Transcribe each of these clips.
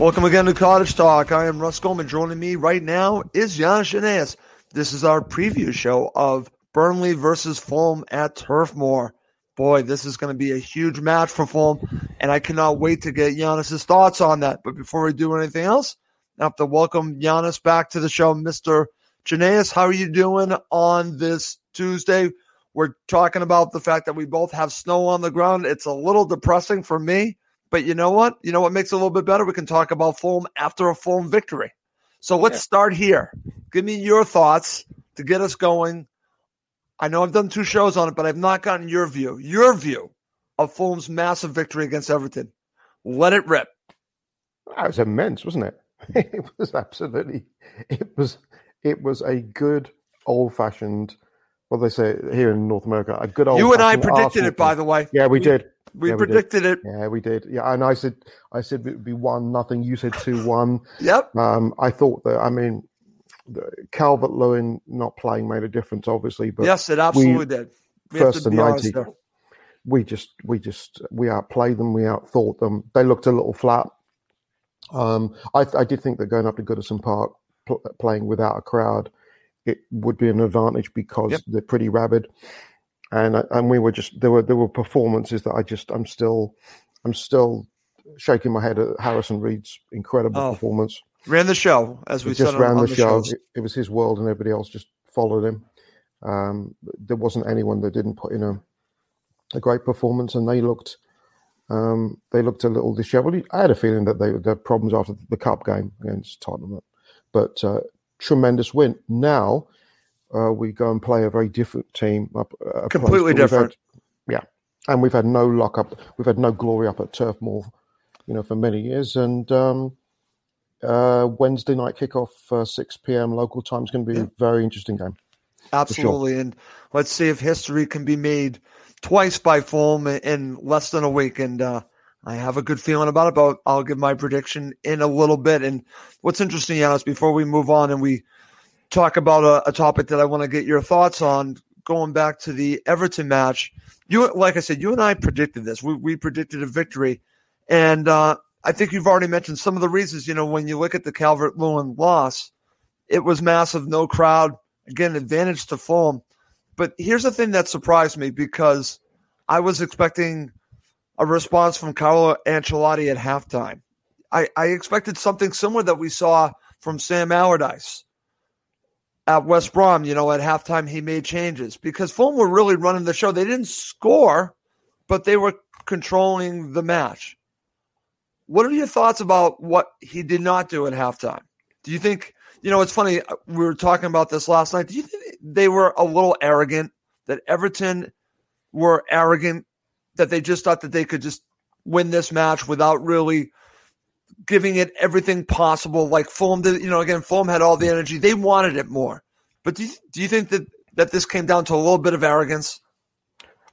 Welcome again to Cottage Talk. I am Russ Goldman. Joining me right now is Jan Shaneas. This is our preview show of Burnley versus Fulham at Turf Moor. Boy, this is going to be a huge match for Fulham, and I cannot wait to get Giannis's thoughts on that. But before we do anything else, I have to welcome Giannis back to the show. Mr. Janaeus, how are you doing on this Tuesday? We're talking about the fact that we both have snow on the ground. It's a little depressing for me but you know what? You know what makes it a little bit better? We can talk about Fulham after a Fulham victory. So let's yeah. start here. Give me your thoughts to get us going. I know I've done two shows on it, but I've not gotten your view. Your view of Fulham's massive victory against Everton. Let it rip. That was immense, wasn't it? It was absolutely. It was. It was a good old fashioned. What they say here in North America, a good old. You and I predicted Arsenal it, by the way. Yeah, we, we did. We yeah, predicted we it. Yeah, we did. Yeah, and I said, I said it would be one nothing. You said two one. yep. Um, I thought that. I mean, Calvert Lewin not playing made a difference, obviously. But yes, it absolutely we, did. We first to, to ninety, we just, we just, we outplayed them. We outthought them. They looked a little flat. Um, I, I did think that going up to Goodison Park, pl- playing without a crowd, it would be an advantage because yep. they're pretty rabid and and we were just there were there were performances that I just I'm still I'm still shaking my head at Harrison Reed's incredible oh, performance. Ran the show as we just ran on, the, the show. It, it, was his world, and everybody else just followed him. Um, there wasn't anyone that didn't put in a a great performance, and they looked um, they looked a little dishevelled. I had a feeling that they had problems after the cup game against Tottenham, but uh, tremendous win. Now uh, we go and play a very different team up. Uh, Completely different. Had, yeah, and we've had no luck up. We've had no glory up at Turf Moor, you know, for many years. And um, uh, Wednesday night kickoff, uh, six p.m. local time is going to be yeah. a very interesting game. Absolutely, sure. and let's see if history can be made twice by Fulham in less than a week. And uh, I have a good feeling about it, but I'll give my prediction in a little bit. And what's interesting, Giannis, before we move on and we talk about a, a topic that I want to get your thoughts on. Going back to the Everton match, you like I said, you and I predicted this. We, we predicted a victory, and uh, I think you've already mentioned some of the reasons. You know, when you look at the Calvert Lewin loss, it was massive, no crowd. Again, advantage to Fulham. But here's the thing that surprised me because I was expecting a response from Carlo Ancelotti at halftime. I, I expected something similar that we saw from Sam Allardyce at West Brom, you know, at halftime he made changes because Fulham were really running the show. They didn't score, but they were controlling the match. What are your thoughts about what he did not do at halftime? Do you think, you know, it's funny, uh, we were talking about this last night. Do you think they were a little arrogant, that Everton were arrogant, that they just thought that they could just win this match without really giving it everything possible. Like Fulham did, you know, again, Fulham had all the energy. They wanted it more. But do you, do you think that, that this came down to a little bit of arrogance?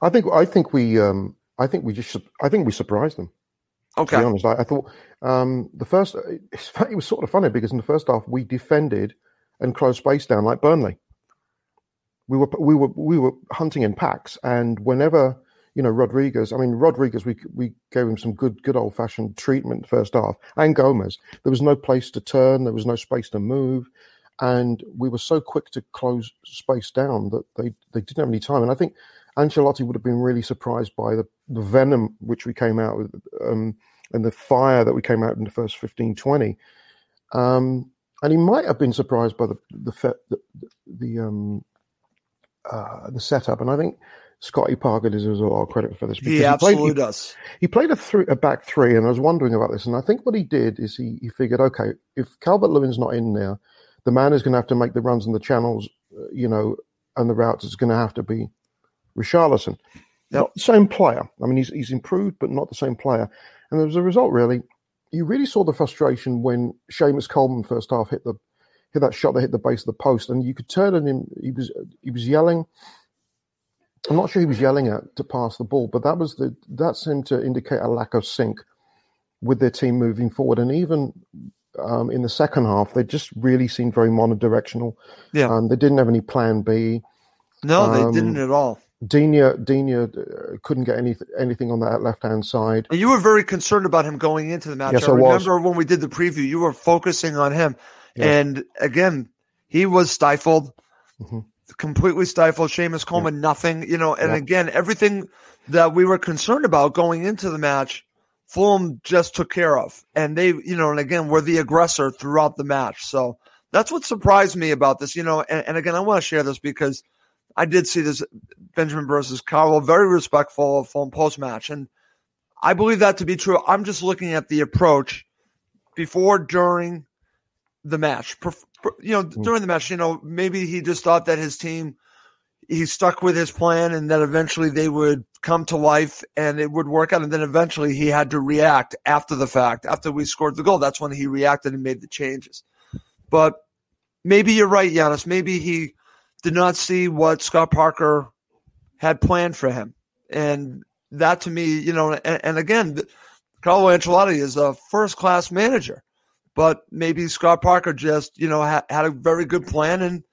I think I think we um, I think we just I think we surprised them. Okay. To be honest, I, I thought um, the first it was sort of funny because in the first half we defended and closed space down like Burnley. We were we were we were hunting in packs, and whenever you know Rodriguez, I mean Rodriguez, we we gave him some good good old fashioned treatment first half, and Gomes. There was no place to turn, there was no space to move, and we were so quick to close space down that they they didn't have any time. And I think Ancelotti would have been really surprised by the, the venom which we came out with um, and the fire that we came out in the first 15, 20. Um, and he might have been surprised by the the the, the, um, uh, the setup. And I think Scotty Parker deserves a lot of credit for this. He absolutely he played, does. He played a, three, a back three, and I was wondering about this. And I think what he did is he, he figured, okay, if Calvert Lewin's not in there, the man is going to have to make the runs and the channels, uh, you know, and the routes is going to have to be Richarlison. Yep. Not the same player. I mean, he's he's improved, but not the same player. And as a result, really, you really saw the frustration when Seamus Coleman first half hit the hit that shot that hit the base of the post, and you could turn on him. He was he was yelling. I'm not sure he was yelling at to pass the ball, but that was the that seemed to indicate a lack of sync with their team moving forward. And even um, in the second half, they just really seemed very monodirectional. Yeah, um, they didn't have any plan B. No, they um, didn't at all. Digne, Digne uh, couldn't get any, anything on that left hand side. And you were very concerned about him going into the match. Yes, I, I remember was. when we did the preview, you were focusing on him. And again, he was stifled, mm-hmm. Completely stifled. Seamus Coleman, yeah. nothing, you know. And yeah. again, everything that we were concerned about going into the match, Fulham just took care of. And they, you know, and again, were the aggressor throughout the match. So that's what surprised me about this, you know. And, and again, I want to share this because I did see this Benjamin versus Carlo, very respectful of Fulham post match. And I believe that to be true. I'm just looking at the approach before, during, the match. You know, Hmm. during the match, you know, maybe he just thought that his team, he stuck with his plan and that eventually they would come to life and it would work out. And then eventually he had to react after the fact, after we scored the goal. That's when he reacted and made the changes. But maybe you're right, Giannis. Maybe he did not see what Scott Parker had planned for him. And that to me, you know, and, and again, Carlo Ancelotti is a first class manager but maybe Scott Parker just, you know, ha- had a very good plan and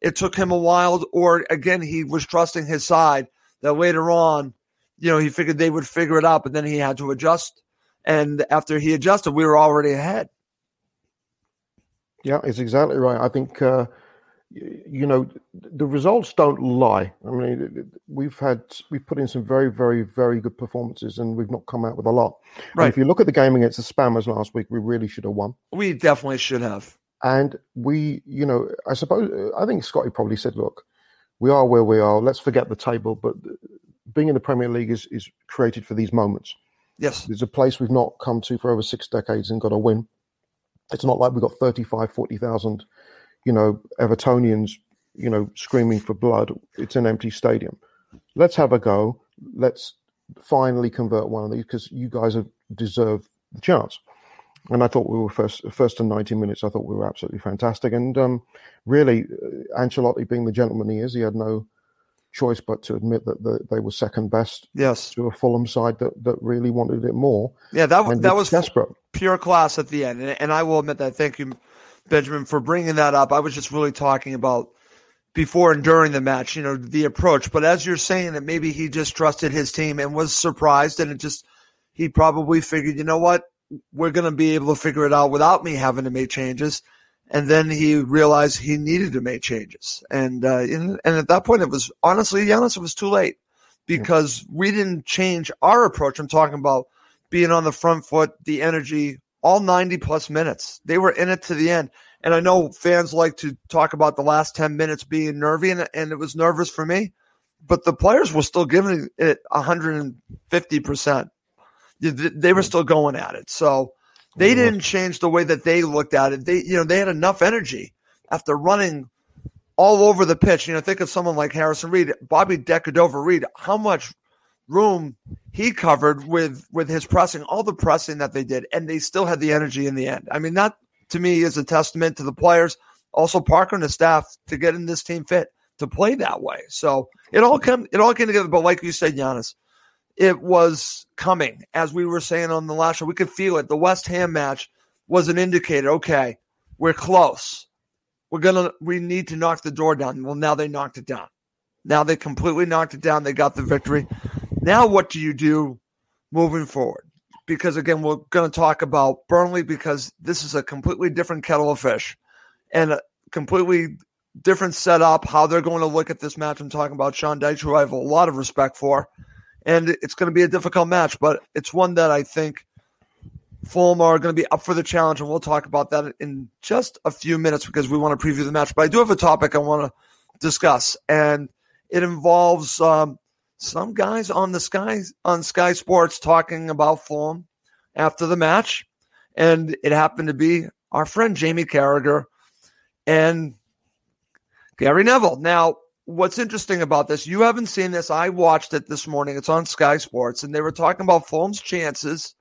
it took him a while. Or again, he was trusting his side that later on, you know, he figured they would figure it out, but then he had to adjust. And after he adjusted, we were already ahead. Yeah, it's exactly right. I think, uh, you know, the results don't lie. I mean, we've had we've put in some very, very, very good performances, and we've not come out with a lot. Right. And if you look at the game against the Spammers last week, we really should have won. We definitely should have. And we, you know, I suppose uh, I think Scotty probably said, "Look, we are where we are. Let's forget the table." But being in the Premier League is is created for these moments. Yes, there's a place we've not come to for over six decades and got a win. It's not like we've got 35, 40,000 you know, Evertonians, you know, screaming for blood. It's an empty stadium. Let's have a go. Let's finally convert one of these because you guys have deserved the chance. And I thought we were first, first to 90 minutes. I thought we were absolutely fantastic. And um, really, uh, Ancelotti, being the gentleman he is, he had no choice but to admit that the, they were second best. Yes, to a Fulham side that, that really wanted it more. Yeah, that that was desperate, pure class at the end. And, and I will admit that. Thank you, Benjamin, for bringing that up. I was just really talking about before and during the match, you know, the approach. But as you're saying that maybe he just trusted his team and was surprised and it just, he probably figured, you know what, we're going to be able to figure it out without me having to make changes. And then he realized he needed to make changes. And, uh, and, and at that point, it was honestly, Giannis, it was too late because we didn't change our approach. I'm talking about being on the front foot, the energy, all 90 plus minutes. They were in it to the end. And I know fans like to talk about the last 10 minutes being nervy, and, and it was nervous for me, but the players were still giving it 150%. They were still going at it. So they didn't change the way that they looked at it. They, you know, they had enough energy after running all over the pitch. You know, think of someone like Harrison Reed, Bobby De Cordova-Reid, how much room he covered with with his pressing, all the pressing that they did, and they still had the energy in the end. I mean, that to me is a testament to the players, also Parker and the staff to getting this team fit to play that way. So it all come it all came together. But like you said, Giannis, it was coming as we were saying on the last show. We could feel it. The West Ham match was an indicator. Okay, we're close. We're gonna we need to knock the door down. Well, now they knocked it down. Now they completely knocked it down. They got the victory. Now what do you do moving forward? Because again, we're going to talk about Burnley because this is a completely different kettle of fish and a completely different setup, how they're going to look at this match. I'm talking about Sean Dyche, who I have a lot of respect for. And it's going to be a difficult match, but it's one that I think Fulham are going to be up for the challenge. And we'll talk about that in just a few minutes because we want to preview the match. But I do have a topic I want to discuss, and it involves um, some guys on the Sky on Sky Sports talking about Fulham after the match, and it happened to be our friend Jamie Carragher and Gary Neville. Now, what's interesting about this, you haven't seen this. I watched it this morning. It's on Sky Sports, and they were talking about Fulham's chances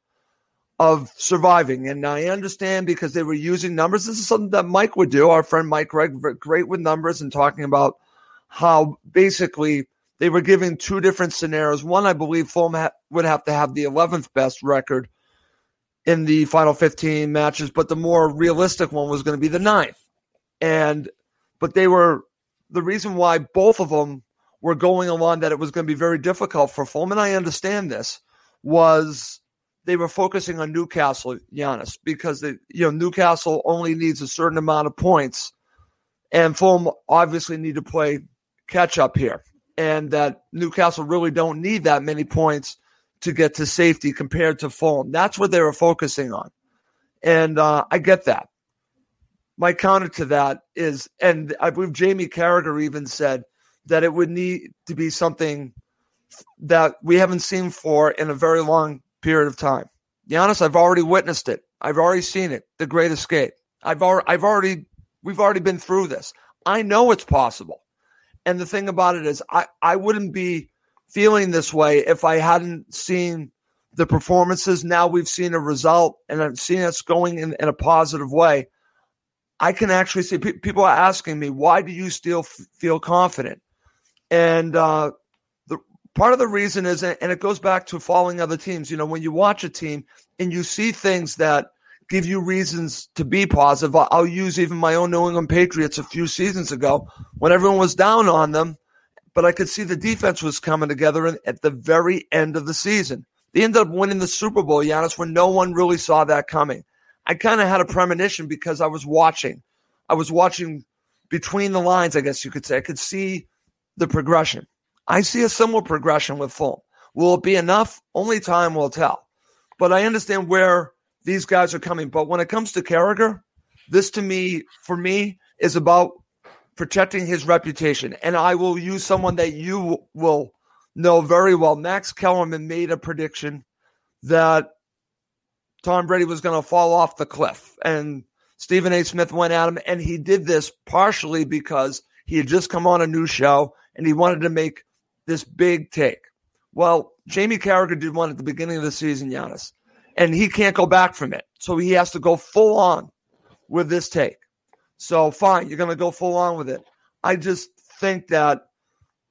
of surviving. And I understand because they were using numbers. This is something that Mike would do. Our friend Mike Gregg, great with numbers and talking about how basically they were giving two different scenarios. One, I believe Fulham ha- would have to have the 11th best record in the final 15 matches, but the more realistic one was going to be the ninth. And but they were the reason why both of them were going along that it was going to be very difficult for Fulham, and I understand this, was they were focusing on Newcastle, Giannis, because they, you know Newcastle only needs a certain amount of points, and Fulham obviously need to play catch up here, and that Newcastle really don't need that many points to get to safety compared to Fulham. That's what they were focusing on, and uh, I get that my counter to that is, and I believe Jamie Carragher even said that it would need to be something that we haven't seen for in a very long period of time. Honest, I've already witnessed it. I've already seen it. The Great Escape. I've already, I've already, we've already been through this. I know it's possible. And the thing about it is, I, I wouldn't be feeling this way if I hadn't seen the performances. Now we've seen a result and I've seen us going in, in a positive way. I can actually see people are asking me, why do you still f- feel confident? And uh, the part of the reason is, and it goes back to following other teams. You know, when you watch a team and you see things that give you reasons to be positive, I'll use even my own New England Patriots a few seasons ago when everyone was down on them, but I could see the defense was coming together at the very end of the season. They ended up winning the Super Bowl, Giannis, when no one really saw that coming. I kind of had a premonition because I was watching. I was watching between the lines, I guess you could say. I could see the progression. I see a similar progression with Fulham. Will it be enough? Only time will tell. But I understand where these guys are coming. But when it comes to Carragher, this to me, for me, is about protecting his reputation. And I will use someone that you will know very well. Max Kellerman made a prediction that Tom Brady was going to fall off the cliff. And Stephen A. Smith went at him, and he did this partially because he had just come on a new show and he wanted to make this big take. Well, Jamie Carragher did one at the beginning of the season, Giannis, and he can't go back from it. So he has to go full on with this take. So fine, you're going to go full on with it. I just think that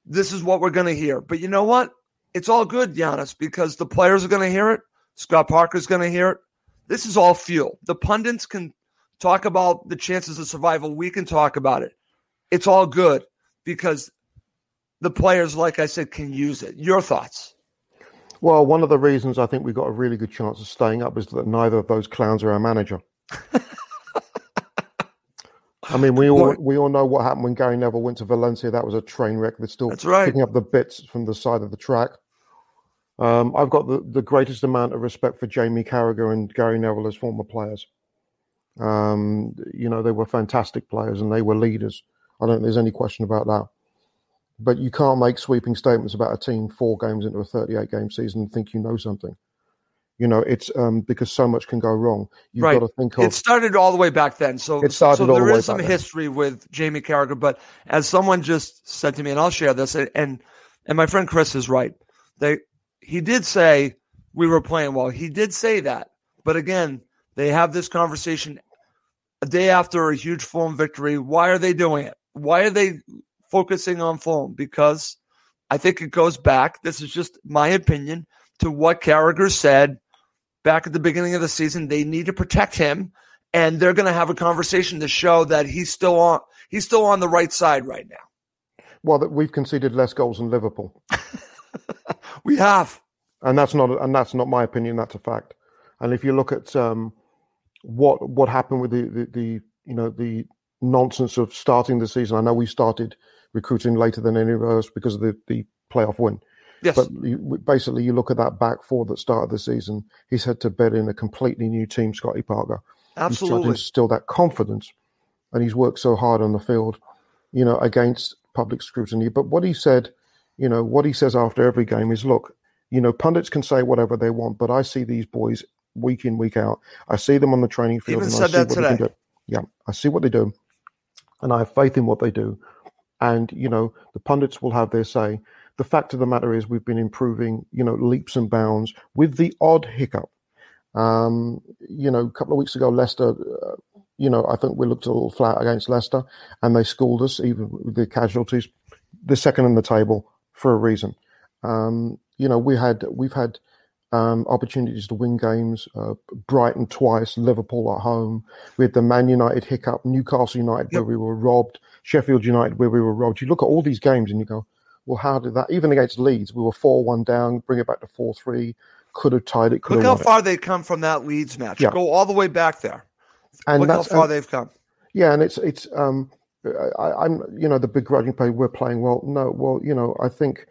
this is what we're going to hear. But you know what? It's all good, Giannis, because the players are going to hear it. Scott Parker's going to hear it. This is all fuel. The pundits can talk about the chances of survival. We can talk about it. It's all good because the players, like I said, can use it. Your thoughts? Well, one of the reasons I think we've got a really good chance of staying up is that neither of those clowns are our manager. I mean, we all we all know what happened when Gary Neville went to Valencia. That was a train wreck. They're still right. picking up the bits from the side of the track. Um, I've got the, the greatest amount of respect for Jamie Carragher and Gary Neville as former players. Um, you know, they were fantastic players and they were leaders. I don't think there's any question about that. But you can't make sweeping statements about a team four games into a 38 game season and think you know something. You know, it's um, because so much can go wrong. You've right. got to think of. It started all the way back then. So, it started so all the is some history with Jamie Carragher. But as someone just said to me, and I'll share this, and and my friend Chris is right. They he did say we were playing well. He did say that. But again, they have this conversation a day after a huge Fulham victory. Why are they doing it? Why are they focusing on Fulham? Because I think it goes back, this is just my opinion, to what Carragher said back at the beginning of the season. They need to protect him, and they're going to have a conversation to show that he's still on he's still on the right side right now. Well, that we've conceded less goals than Liverpool. we have, and that's not and that's not my opinion. That's a fact. And if you look at um, what what happened with the, the, the you know the nonsense of starting the season, I know we started recruiting later than any of us because of the, the playoff win. Yes. But you, basically, you look at that back four that started the season. He's had to bed in a completely new team, Scotty Parker. Absolutely. He's instill that confidence, and he's worked so hard on the field, you know, against public scrutiny. But what he said, you know, what he says after every game is, look, you know, pundits can say whatever they want, but I see these boys week in, week out. I see them on the training field. Even and said I see that what today. They do. Yeah, I see what they do, and I have faith in what they do. And you know, the pundits will have their say. The fact of the matter is, we've been improving, you know, leaps and bounds with the odd hiccup. Um, you know, a couple of weeks ago, Leicester, uh, you know, I think we looked a little flat against Leicester, and they schooled us, even with the casualties. The second in the table for a reason. Um, you know, we had we've had um, opportunities to win games. Uh, Brighton twice, Liverpool at home. We had the Man United hiccup, Newcastle United Yep. where we were robbed, Sheffield United where we were robbed. You look at all these games and you go, well, how did that? Even against Leeds, we were four one down, bring it back to four three. Could have tied it. Could Look have how it. far they've come from that Leeds match. Yeah. Go all the way back there. And Look how far they've come. Yeah, and it's it's um, I, I'm you know the begrudging play. We're playing well. No, well, you know, I think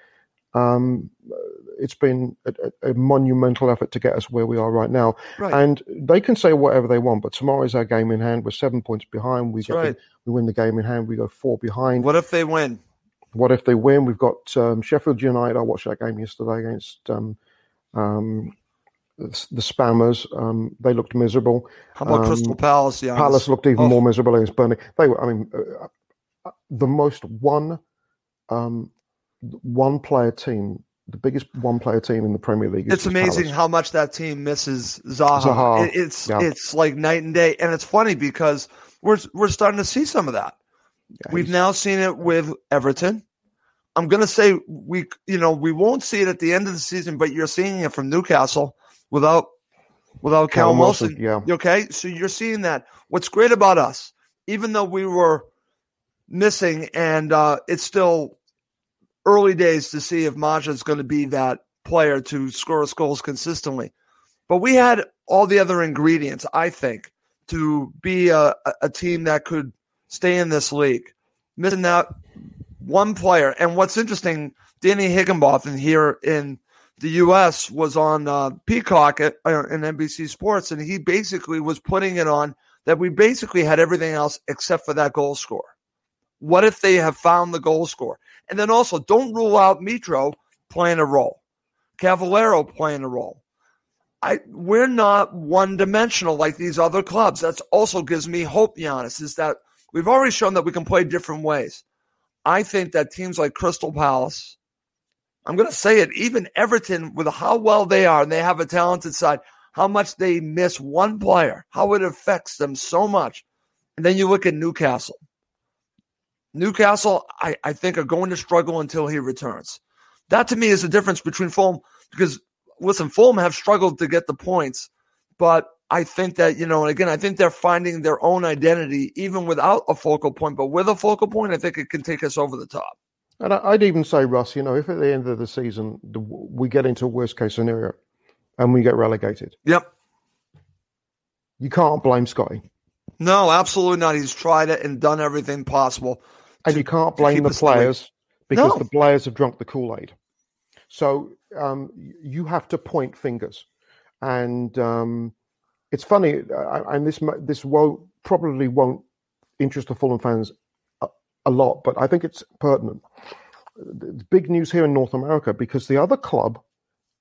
um, it's been a, a monumental effort to get us where we are right now. Right. And they can say whatever they want, but tomorrow is our game in hand. We're seven points behind. We get right. the, we win the game in hand. We go four behind. What if they win? What if they win? We've got um, Sheffield United. I watched that game yesterday against um, um, the, Spammers. Um, they looked miserable. How about Um, Crystal Palace? Giannis? Palace looked even Oh. more miserable against Burnley. They were, I mean, uh, uh, the most one um, one player team, the biggest one player team in the Premier League. is- It's amazing Palace. how much that team misses Zaha. Zaha, It- it's yeah. it's like night and day, and it's funny because we're we're starting to see some of that. Yeah, We've now seen it with Everton. I'm going to say we, you know, we won't see it at the end of the season, but you're seeing it from Newcastle without without Callum Wilson. Wilson, yeah. Okay, so you're seeing that. What's great about us, even though we were missing, and uh, it's still early days to see if Maja's going to be that player to score goals consistently. But we had all the other ingredients, I think, to be a, a- team that could stay in this league. Missing that one player. And what's interesting, Danny Higginbotham here in the U.S. was on uh, Peacock at, uh, in NBC Sports, and he basically was putting it on that we basically had everything else except for that goal score. What if they have found the goal score? And then also, don't rule out Mitro playing a role, Cavaleiro playing a role. I we're not one dimensional like these other clubs. That also gives me hope, Giannis, is that we've already shown that we can play different ways. I think that teams like Crystal Palace, I'm going to say it, even Everton, with how well they are and they have a talented side, how much they miss one player, how it affects them so much. And then you look at Newcastle. Newcastle, I, I think, are going to struggle until he returns. That to me is the difference between Fulham because, listen, Fulham have struggled to get the points, but I think that, you know, and again, I think they're finding their own identity even without a focal point. But with a focal point, I think it can take us over the top. And I'd even say, Russ, you know, if at the end of the season the, we get into a worst case scenario and we get relegated, Yep. you can't blame Scotty. No, absolutely not. He's tried it and done everything possible. And to- you can't blame the us in the players because No. the players have drunk the Kool Aid. So um, you have to point fingers, and um, it's funny. And this this won't probably won't interest the Fulham fans a, a lot, but I think it's pertinent. It's big news here in North America because the other club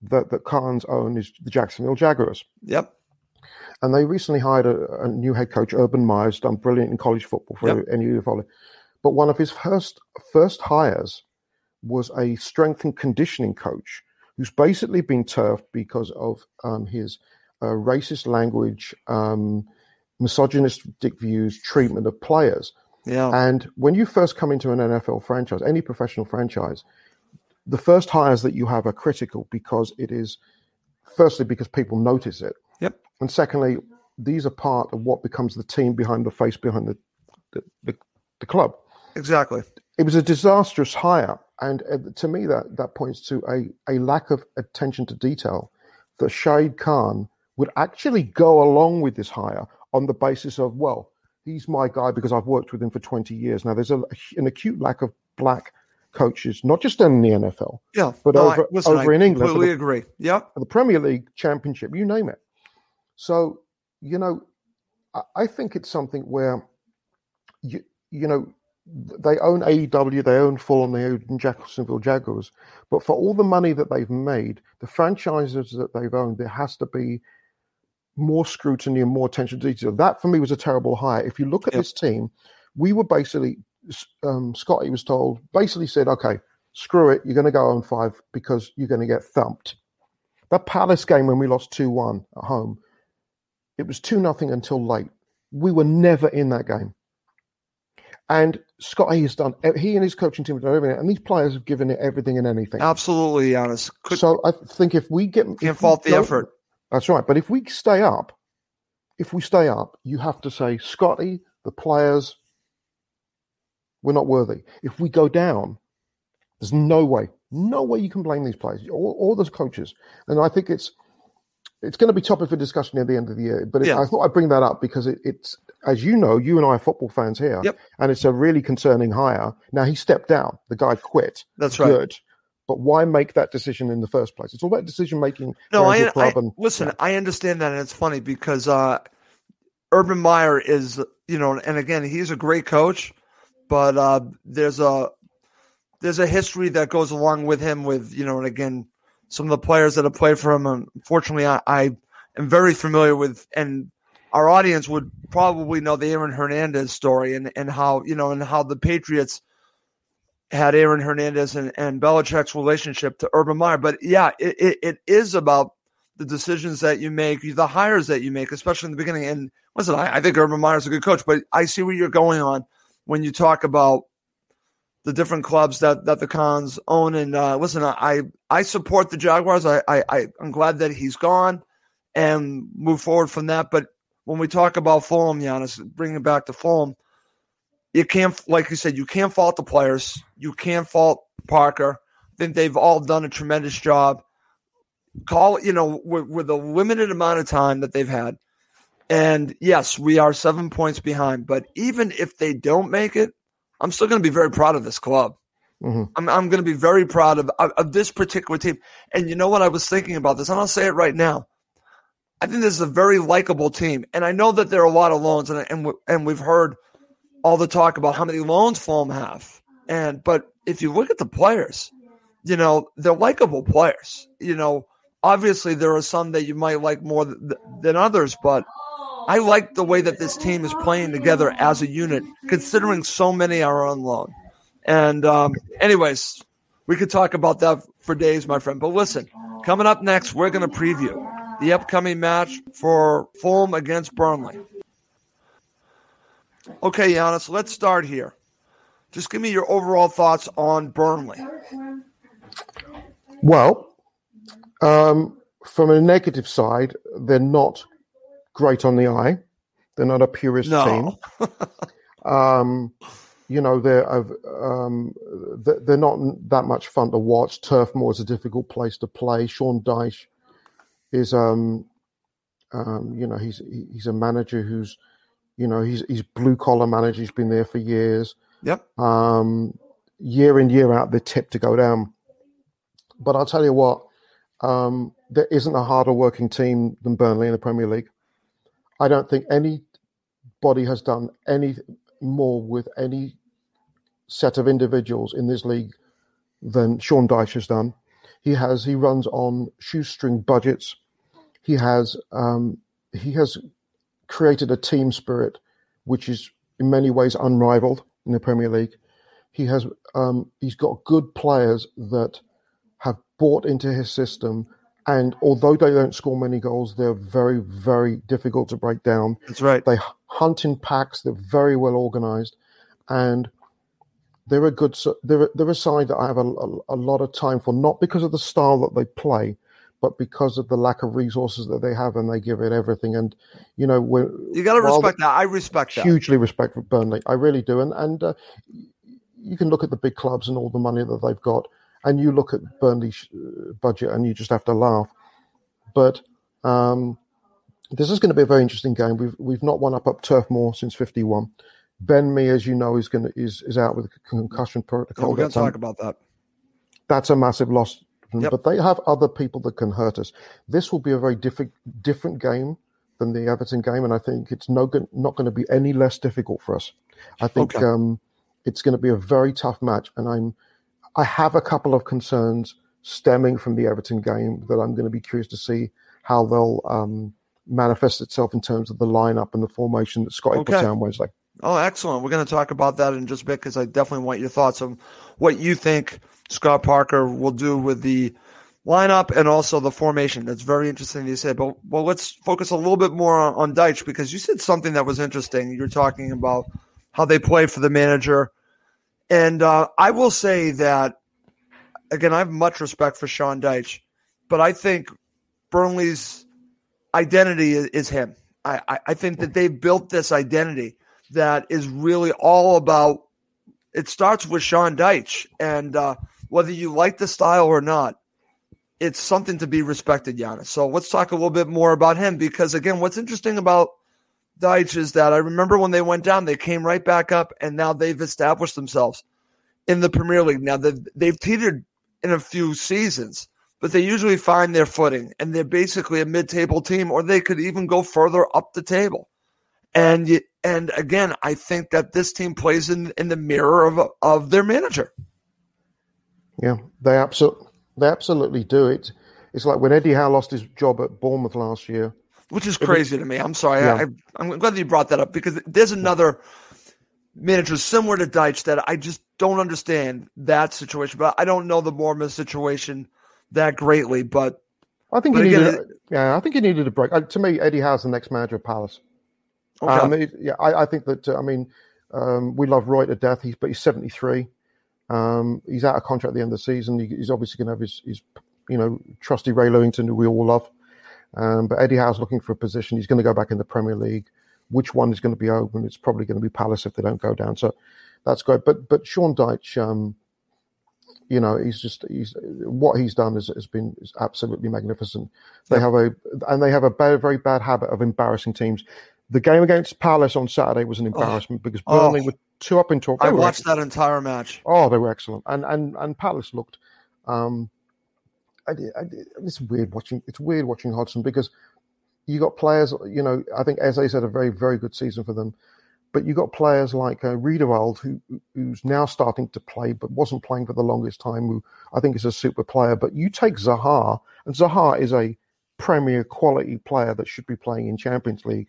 that that Khans own is the Jacksonville Jaguars. Yep. And they recently hired a, a new head coach, Urban Meyer's, done brilliant in college football for Yep. any of you follow. But one of his first first hires was a strength and conditioning coach who's basically been turfed because of um, his uh, racist language, um, misogynistic views, treatment of players. Yeah. And when you first come into an NFL franchise, any professional franchise, the first hires that you have are critical because it is, firstly, because people notice it. Yep. And secondly, these are part of what becomes the team behind the face behind the, the, the, the club. Exactly. It was a disastrous hire. And uh, to me, that, that points to a, a lack of attention to detail that Shahid Khan would actually go along with this hire on the basis of, well, he's my guy because I've worked with him for 20 years. Now, there's a, an acute lack of black coaches, not just in the NFL, Yeah. but No, over, I, listen, over I in England, completely the, agree. For the Premier League Championship, you name it. So, you know, I, I think it's something where, you, you know, they own AEW, they own Fulham, they own Jacksonville Jaguars. But for all the money that they've made, the franchises that they've owned, there has to be more scrutiny and more attention to detail. That for me was a terrible hire. If you look at Yep. this team, we were basically, um, Scotty was told, basically said, okay, screw it, you're going to go on five because you're going to get thumped. That Palace game when we lost 2 1 at home, it was 2 nothing until late. We were never in that game. And Scotty has done, eh, he and his coaching team have done everything, and these players have given it everything and anything. Absolutely, Giannis. Could, so I think if we get. can't fault the effort. That's right. But if we stay up, if we stay up, you have to say, Scotty, the players, we're not worthy. If we go down, there's no way, no way you can blame these players or, or those coaches. And I think it's it's going to be topic for discussion at the end of the year. But it, Yeah. I thought I'd bring that up because it, it's, as you know, you and I are football fans here, Yep. and it's a really concerning hire. Now he stepped down. The guy quit. That's right. Good. But why make that decision in the first place? It's all about decision making. No, I, I and- listen. yeah. I understand that, and it's funny because uh, Urban Meyer is, you know, and again, he's a great coach, but uh, there's a there's a history that goes along with him with you know, and again, some of the players that have played for him. Um, Unfortunately, I, I am very familiar with, and our audience would probably know the Aaron Hernandez story and and how you know and how the Patriots had Aaron Hernandez and, and Belichick's relationship to Urban Meyer. But yeah, it, it, it is about the decisions that you make, the hires that you make, especially in the beginning. And listen, I, I think Urban Meyer's a good coach, but I see where you're going on when you talk about the different clubs that, that the Khans own. And uh, listen, I I support the Jaguars. I, I I'm glad that he's gone and move forward from that. But when we talk about Fulham, Giannis, bringing it back to Fulham, you can't, like you said, you can't fault the players. You can't fault Parker. I think they've all done a tremendous job. Call you know, with, with the limited amount of time that they've had. And yes, we are seven points behind. But even if they don't make it, I'm still going to be very proud of this club. Mhm. I'm, I'm going to be very proud of, of, of this particular team. And you know what? I was thinking about this, and I'll say it right now. I think this is a very likable team. And I know that there are a lot of loans, and, and, and we've heard all the talk about how many loans Fulham have. And but if you look at the players, you know, they're likable players. You know, obviously there are some that you might like more th- than others, but I like the way that this team is playing together as a unit, considering so many are on loan. And um, anyways, we could talk about that for days, my friend. But listen, coming up next, we're going to preview the upcoming match for Fulham against Burnley. Okay, Giannis, let's start here. Just give me your overall thoughts on Burnley. Well, um, from a negative side, they're not great on the eye. They're not a purist No. team. Um, you know, they're um, they're not that much fun to watch. Turf Moor is a difficult place to play. Sean Dyche is, um, um, you know, he's he's a manager who's, you know, he's he's blue collar manager. He's been there for years. Yep. Um, year in year out, they're tipped to go down. But I'll tell you what, um, there isn't a harder working team than Burnley in the Premier League. I don't think anybody has done any more with any set of individuals in this league than Sean Dyche has done. He has he runs on shoestring budgets. He has um, he has created a team spirit which is in many ways unrivaled in the Premier League. He has um, he's got good players that have bought into his system. And although they don't score many goals, they're very, very difficult to break down. That's right. They hunt in packs. They're very well organized, and they're a good. They're they're a side that I have a, a, a lot of time for, not because of the style that they play, but because of the lack of resources that they have, and they give it everything. And you know, when you got to respect that. I respect that. Hugely respect for Burnley. I really do. And and uh, you can look at the big clubs and all the money that they've got, and you look at Burnley's uh, budget, and you just have to laugh. But um, this is going to be a very interesting game. We've we've not won up up Turf Moor since '51. Ben Mee, as you know, is going to is is out with a concussion protocol. Yeah, we're going to talk about that. That's a massive loss. Yep. But they have other people that can hurt us. This will be a very different different game than the Everton game, and I think it's no good, not going to be any less difficult for us. I think Okay. um, it's going to be a very tough match, and I'm I have a couple of concerns stemming from the Everton game that I'm going to be curious to see how they'll um, manifest itself in terms of the lineup and the formation that Scotty Okay. out on Wednesday. Oh, excellent. We're going to talk about that in just a bit because I definitely want your thoughts on what you think Scott Parker will do with the lineup and also the formation. That's very interesting you said. But well, let's focus a little bit more on, on Dyche because you said something that was interesting. You're talking about how they play for the manager. And uh, I will say that, again, I have much respect for Sean Dyche, but I think Burnley's identity is, is him. I, I, I think that they've built this identity that is really all about it starts with Sean Dyche. And uh, whether you like the style or not, it's something to be respected, Giannis. So let's talk a little bit more about him because, again, what's interesting about Dyche is that I remember when they went down, they came right back up, and now they've established themselves in the Premier League. Now they've, they've teetered in a few seasons, but they usually find their footing, and they're basically a mid-table team, or they could even go further up the table. And and again, I think that this team plays in in the mirror of of their manager. Yeah, they absolutely they absolutely do it. It's like when Eddie Howe lost his job at Bournemouth last year. Which is crazy to me. I'm sorry. Yeah. I, I'm glad that you brought that up because there's another manager similar to Dyche that I just don't understand that situation. But I don't know the Bournemouth situation that greatly. But I think But he again, needed. yeah, I think he needed a break. Uh, to me, Eddie Howe's the next manager of Palace. okay, Um, it- yeah, I, I think that. Uh, I mean, um, we love Roy to death. He's but he's seventy three. Um, he's out of contract at the end of the season. He, he's obviously going to have his, his, you know, trusty Ray Lewington, who we all love. Um, but Eddie Howe's looking for a position. He's going to go back in the Premier League. Which one is going to be open? It's probably going to be Palace if they don't go down. So that's great. But but Sean Dyche, um, you know, he's just he's what he's done has, has been is absolutely magnificent. They have a and they have a bad, very bad habit of embarrassing teams. The game against Palace on Saturday was an embarrassment because Oh. Burnley were two up in talk. I watched excellent. that entire match. Oh, they were excellent, and and and Palace looked. Um, I, I, it's weird watching. It's weird watching Hodgson because you got players. You know, I think Eze had a very very good season for them, but you got players like uh, Riedewald who who's now starting to play, but wasn't playing for the longest time. Who I think is a super player. But you take Zaha, and Zaha is a premier quality player that should be playing in Champions League.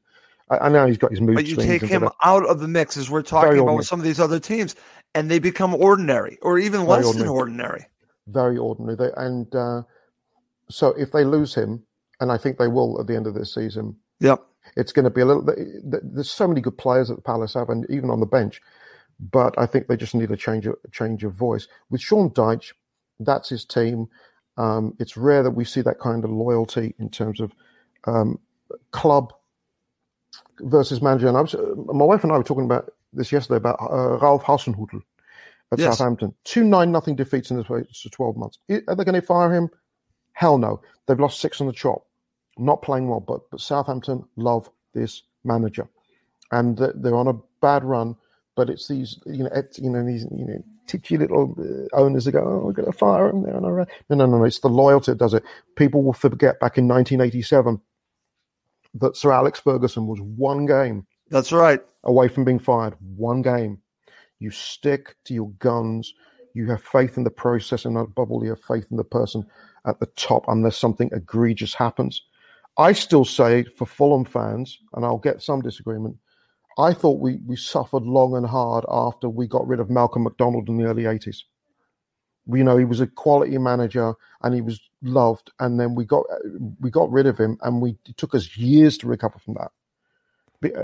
I, I know he's got his mood But you take him out of the mix as we're talking Very about ordinary. with some of these other teams, and they become ordinary or even Very less than ordinary. Very ordinary. They, and uh, so if they lose him, and I think they will at the end of this season, Yep. it's going to be a little. th- th- There's so many good players that the Palace have, and even on the bench, but I think they just need a change of change of voice. With Sean Dyche, that's his team. Um, it's rare that we see that kind of loyalty in terms of um, club versus manager. And I was, uh, my wife and I were talking about this yesterday about uh, Ralph Hasenhüttl at Yes. Southampton. Two nine nothing defeats in the space of twelve months. Are they going to fire him? Hell no. They've lost six on the trot. Not playing well, but but Southampton love this manager, and they're on a bad run. But it's these you know it's, you know these you know titchy little uh, owners that go, oh, we're going to fire him. there and on a run. No, no, no, no. It's the loyalty that does it. People will forget back in 1987 that Sir Alex Ferguson was one game That's right. away from being fired. One game. You stick to your guns. You have faith in the process, and above all, you have faith in the person at the top, unless something egregious happens. I still say for Fulham fans, and I'll get some disagreement. I thought we, we suffered long and hard after we got rid of Malcolm McDonald in the early 80s. You know, he was a quality manager and he was loved. And then we got we got rid of him, and we it took us years to recover from that.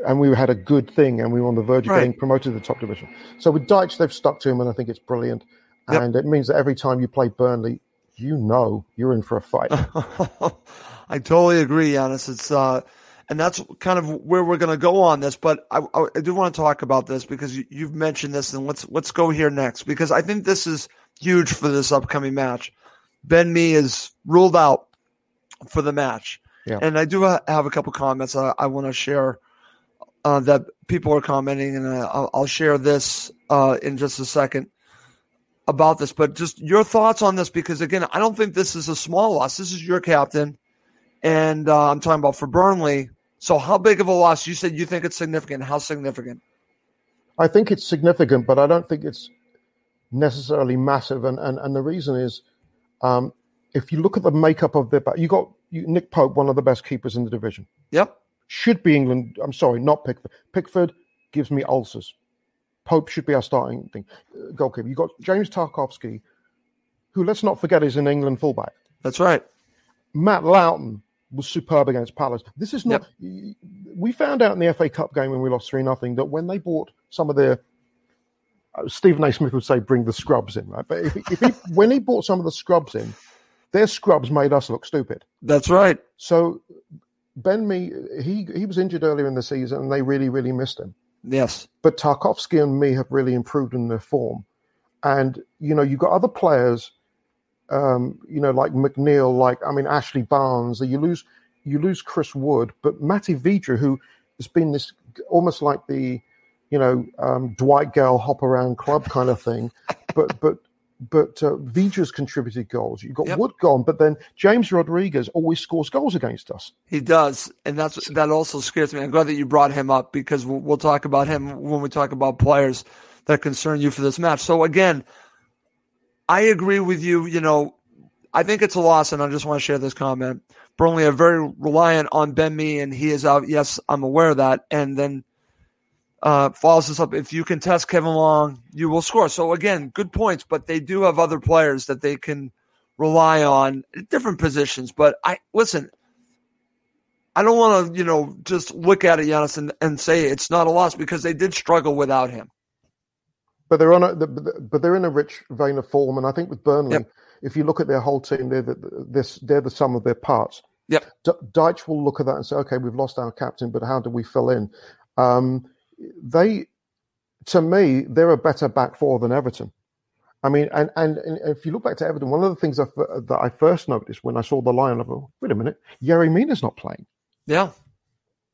And we had a good thing, and we were on the verge of Right. getting promoted to the top division. So with Dyche, they've stuck to him, and I think it's brilliant. Yep. And it means that every time you play Burnley, you know you're in for a fight. I totally agree, Giannis. It's uh, and that's kind of where we're going to go on this. But I, I, do want to talk about this because you, you've mentioned this, and let's let's go here next because I think this is huge for this upcoming match. Ben Mee is ruled out for the match, Yeah. and I do have a couple comments I, I want to share uh, that people are commenting, and uh, I'll, I'll share this uh, in just a second about this. But just your thoughts on this because again, I don't think this is a small loss. This is your captain and uh, I'm talking about for Burnley. So, how big of a loss? You said you think it's significant. How significant? I think it's significant, but I don't think it's necessarily massive. And and, and the reason is, um, if you look at the makeup of the you got you, Nick Pope, one of the best keepers in the division, Yep. Should be England. I'm sorry, not Pickford. Pickford gives me ulcers. Pope should be our starting thing, uh, goalkeeper. You got James Tarkowski, who let's not forget is an England fullback. That's right. Matt Lowton was superb against Palace. This is not. We found out in the FA Cup game when we lost three nothing that when they bought some of their uh, Stephen A. Smith would say bring the scrubs in, right? But if, if he, when he bought some of the scrubs in, their scrubs made us look stupid. That's right. So Ben Mee, he he was injured earlier in the season, and they really really missed him. Yes. But Tarkowski and Mee have really improved in their form, and you know you've got other players um, you know, like McNeil, like I mean Ashley Barnes. You lose you lose Chris Wood, but Matty Vydra, who has been this almost like the you know um, Dwight Gayle hop around club kind of thing, but but but uh, Vydra's contributed goals. You've got Yep. Wood gone, but then James Rodriguez always scores goals against us. He does, and that's that also scares me. I'm glad that you brought him up because we'll, we'll talk about him when we talk about players that concern you for this match. So again, I agree with you. You know, I think it's a loss, and I just want to share this comment. Burnley are very reliant on Ben Mee, and he is out. Yes, I'm aware of that. And then uh, follows this up. If you can test Kevin Long, you will score. So again, good points, but they do have other players that they can rely on at different positions. But I listen. I don't want to, you know, just look at it, Giannis, and, and say it's not a loss because they did struggle without him. But they're on a, but they're in a rich vein of form, and I think with Burnley, Yep. if you look at their whole team, they're the, this they're the sum of their parts. Yep. D- Dyche will look at that and say, "Okay, we've lost our captain, but how do we fill in?" Um, they, to me, they're a better back four than Everton. I mean, and, and and if you look back to Everton, one of the things I, f- that I first noticed when I saw the line, I thought, "Wait a minute, Yerry Mina's not playing. Yeah.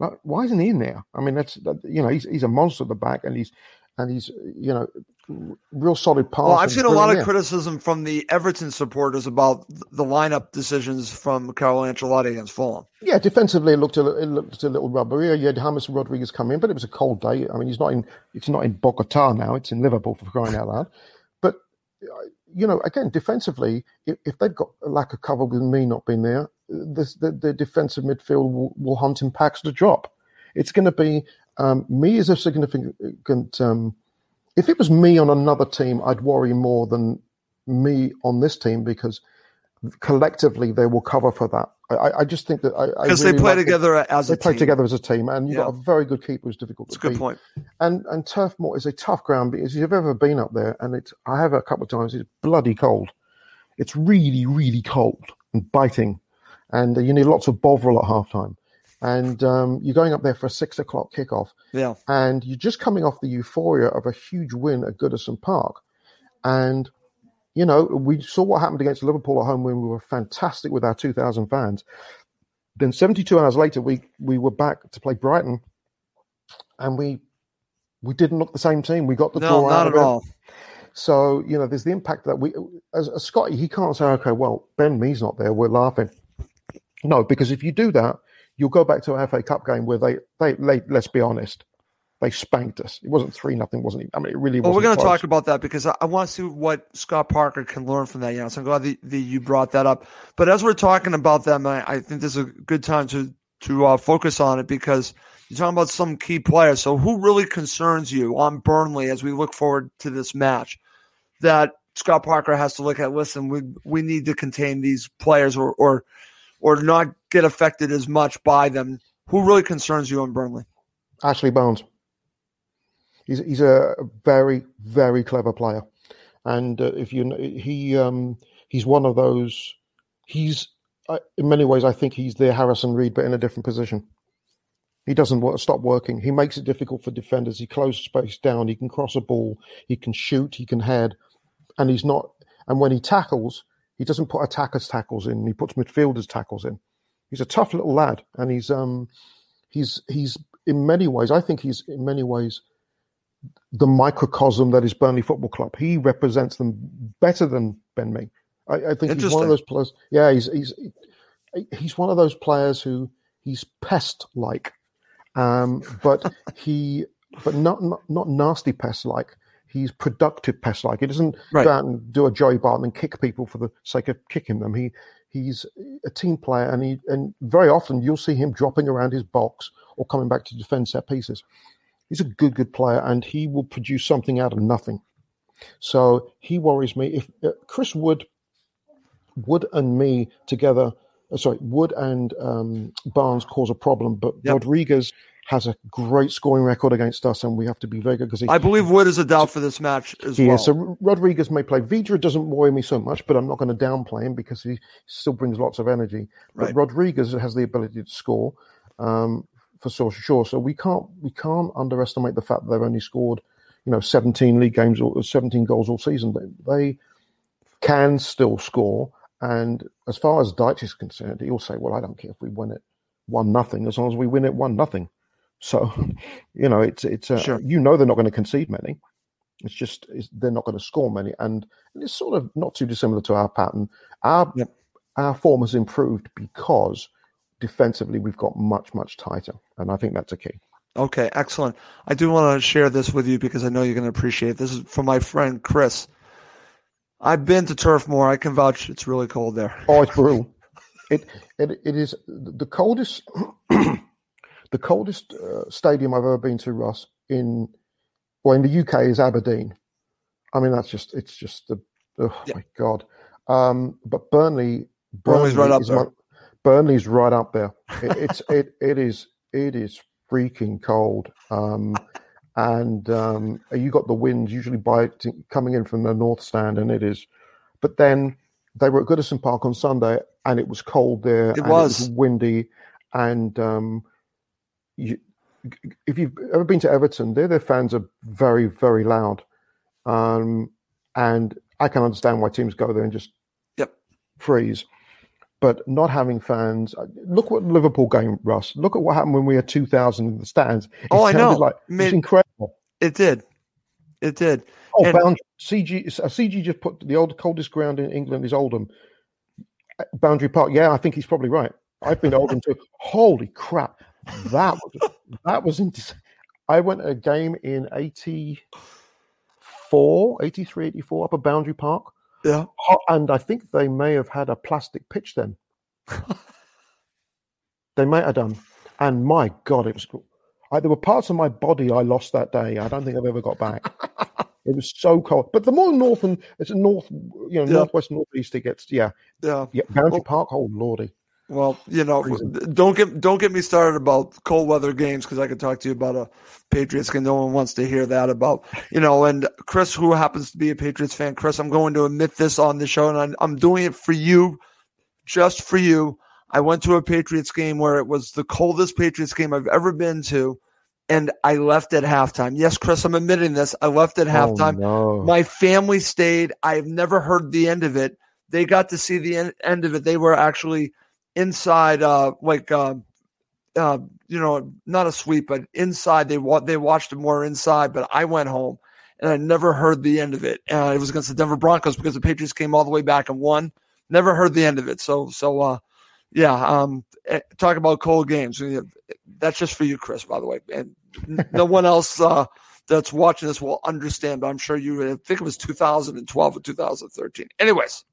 Like, why isn't he in there? I mean, that's that, you know, he's he's a monster at the back, and he's and he's you know, real solid pass. Well, I've seen a lot of criticism. criticism from the Everton supporters about the lineup decisions from Carlo Ancelotti against Fulham. Yeah, defensively it looked a, it looked a little rubbery. You had James Rodriguez come in, but it was a cold day. I mean, he's not in it's not in Bogota now; it's in Liverpool for crying out loud. But uh, you know, again, defensively, if, if they've got a lack of cover with Mee not being there, this, the the defensive midfield will, will hunt in packs to drop. It's going to be um, me as a significant. Um, if it was me on another team, I'd worry more than me on this team because collectively they will cover for that. I- I, just think that I I Because really they play like it. together as They a play team. together as a team, and you've Yeah. got a very good keeper who's difficult That's a to good beat. point. And and Turf Moor is a tough ground because if you've ever been up there, and it's I have a couple of times. It's bloody cold. It's really really cold and biting, and you need lots of Bovril at halftime. And um, you're going up there for a six o'clock kickoff, Yeah. and you're just coming off the euphoria of a huge win at Goodison Park, and you know we saw what happened against Liverpool at home when we were fantastic with our 2,000 fans. Then 72 hours later, we we were back to play Brighton, and we we didn't look the same team. We got the No, draw not out at of it. all. So you know, there's the impact that we as a Scotty, he can't say, okay, well, Ben Mee's not there. We're laughing. No, because if you do that, you'll go back to an FA Cup game where they they, they let's be honest, they spanked us. It wasn't three nothing, wasn't it? I mean, it really Well, we're going to talk about that because I, I want to see what Scott Parker can learn from that. Yeah, so I'm glad that, that you brought that up. But as we're talking about them, I, I think this is a good time to to uh, focus on it because you're talking about some key players. So, who really concerns you on Burnley as we look forward to this match? That Scott Parker has to look at. Listen, we we need to contain these players or or or not get affected as much by them. Who really concerns you on Burnley? Ashley Barnes. He's he's a very very clever player, and uh, if you he um, he's one of those. He's uh, in many ways I think he's the Harrison Reed, but in a different position. He doesn't work, stop working. He makes it difficult for defenders. He closes space down. He can cross a ball. He can shoot. He can head, and he's not. And when he tackles, he doesn't put attackers' tackles in. He puts midfielders' tackles in. He's a tough little lad, and he's um, he's he's in many ways. I think he's in many ways the microcosm that is Burnley Football Club. He represents them better than Ben Mee. I, I think he's one of those players. Yeah, he's he's he's one of those players who he's pest like, um, but he but not not, not nasty pest like. He's productive pest like. He doesn't right. go out and do a Joey Barton and kick people for the sake of kicking them. He he's a team player, and he and very often you'll see him dropping around his box or coming back to defend set pieces he's a good, good player, and he will produce something out of nothing. So he worries me. If uh, Chris Wood, Wood and me together, uh, sorry, Wood and um, Barnes cause a problem, but yep. Rodriguez has a great scoring record against us, and we have to be very good because I believe Wood is a doubt for this match as he well. So Rodriguez may play. Vydra doesn't worry me so much, but I'm not going to downplay him because he still brings lots of energy. Right. But Rodriguez has the ability to score. Um, for sure, sure. So we can't we can't underestimate the fact that they've only scored, you know, 17 league games or 17 goals all season. They, they can still score. And as far as Dyche is concerned, he'll say, "Well, I don't care if we win it one nothing, as long as we win it one nothing." So, you know, it's it's uh, sure. you know they're not going to concede many. It's just it's, they're not going to score many, and it's sort of not too dissimilar to our pattern. Our yep. our form has improved because defensively we've got much much tighter, and I think that's a key. Okay, excellent. I do want to share this with you because I know you're going to appreciate it. This is from my friend Chris. I've been to Turf Moor. I can vouch it's really cold there. Oh, it's brutal. it, it it is the coldest the coldest uh, stadium I've ever been to, Russ. In well, in the UK is Aberdeen. I mean, that's just it's just the oh yeah. my god. Um, but Burnley, Burnley's right up there. My, Burnley's right up there. It, it's it it is it is freaking cold. Um, and um, you got the winds usually by coming in from the north stand, and it is. But then they were at Goodison Park on Sunday, and it was cold there. It, was. it was. windy, and um, you, if you've ever been to Everton, their their fans are very very loud, um, and I can understand why teams go there and just yep. freeze but not having fans. Uh, look what Liverpool game, Russ. Look at what happened when we had 2,000 in the stands. It oh, I know. Like, it's incredible. It did. It did. Oh, and, boundary, CG, CG just put the old coldest ground in England is Oldham. Uh, boundary Park. Yeah, I think he's probably right. I've been to Oldham too. Holy crap. That was, that was insane. I went a game in 84, 83, 84 up at Boundary Park. Yeah. And I think they may have had a plastic pitch then. they might have done. And my God, it was. I, there were parts of my body I lost that day. I don't think I've ever got back. it was so cold. But the more north and it's north, you know, yeah. northwest, northeast it gets. Yeah, yeah. Yeah, Boundary well, Park. Oh lordy. Well, you know, don't get don't get me started about cold weather games because I could talk to you about a Patriots game. No one wants to hear that about you know. And Chris, who happens to be a Patriots fan, Chris, I'm going to admit this on the show, and I'm, I'm doing it for you, just for you. I went to a Patriots game where it was the coldest Patriots game I've ever been to, and I left at halftime. Yes, Chris, I'm admitting this. I left at oh, halftime. Oh, no. My family stayed. I've never heard the end of it. They got to see the end of it. They were actually inside, uh, like, uh, uh, you know, not a sweep, but inside. They wa- they watched it more inside, but I went home and I never heard the end of it. Uh, it was against the Denver Broncos because the Patriots came all the way back and won. Never heard the end of it. So, so, uh, yeah, um, eh, talk about cold games. That's just for you, Chris, by the way. And no one else uh, that's watching this will understand, but I'm sure you I think it was 2012 or 2013. Anyways,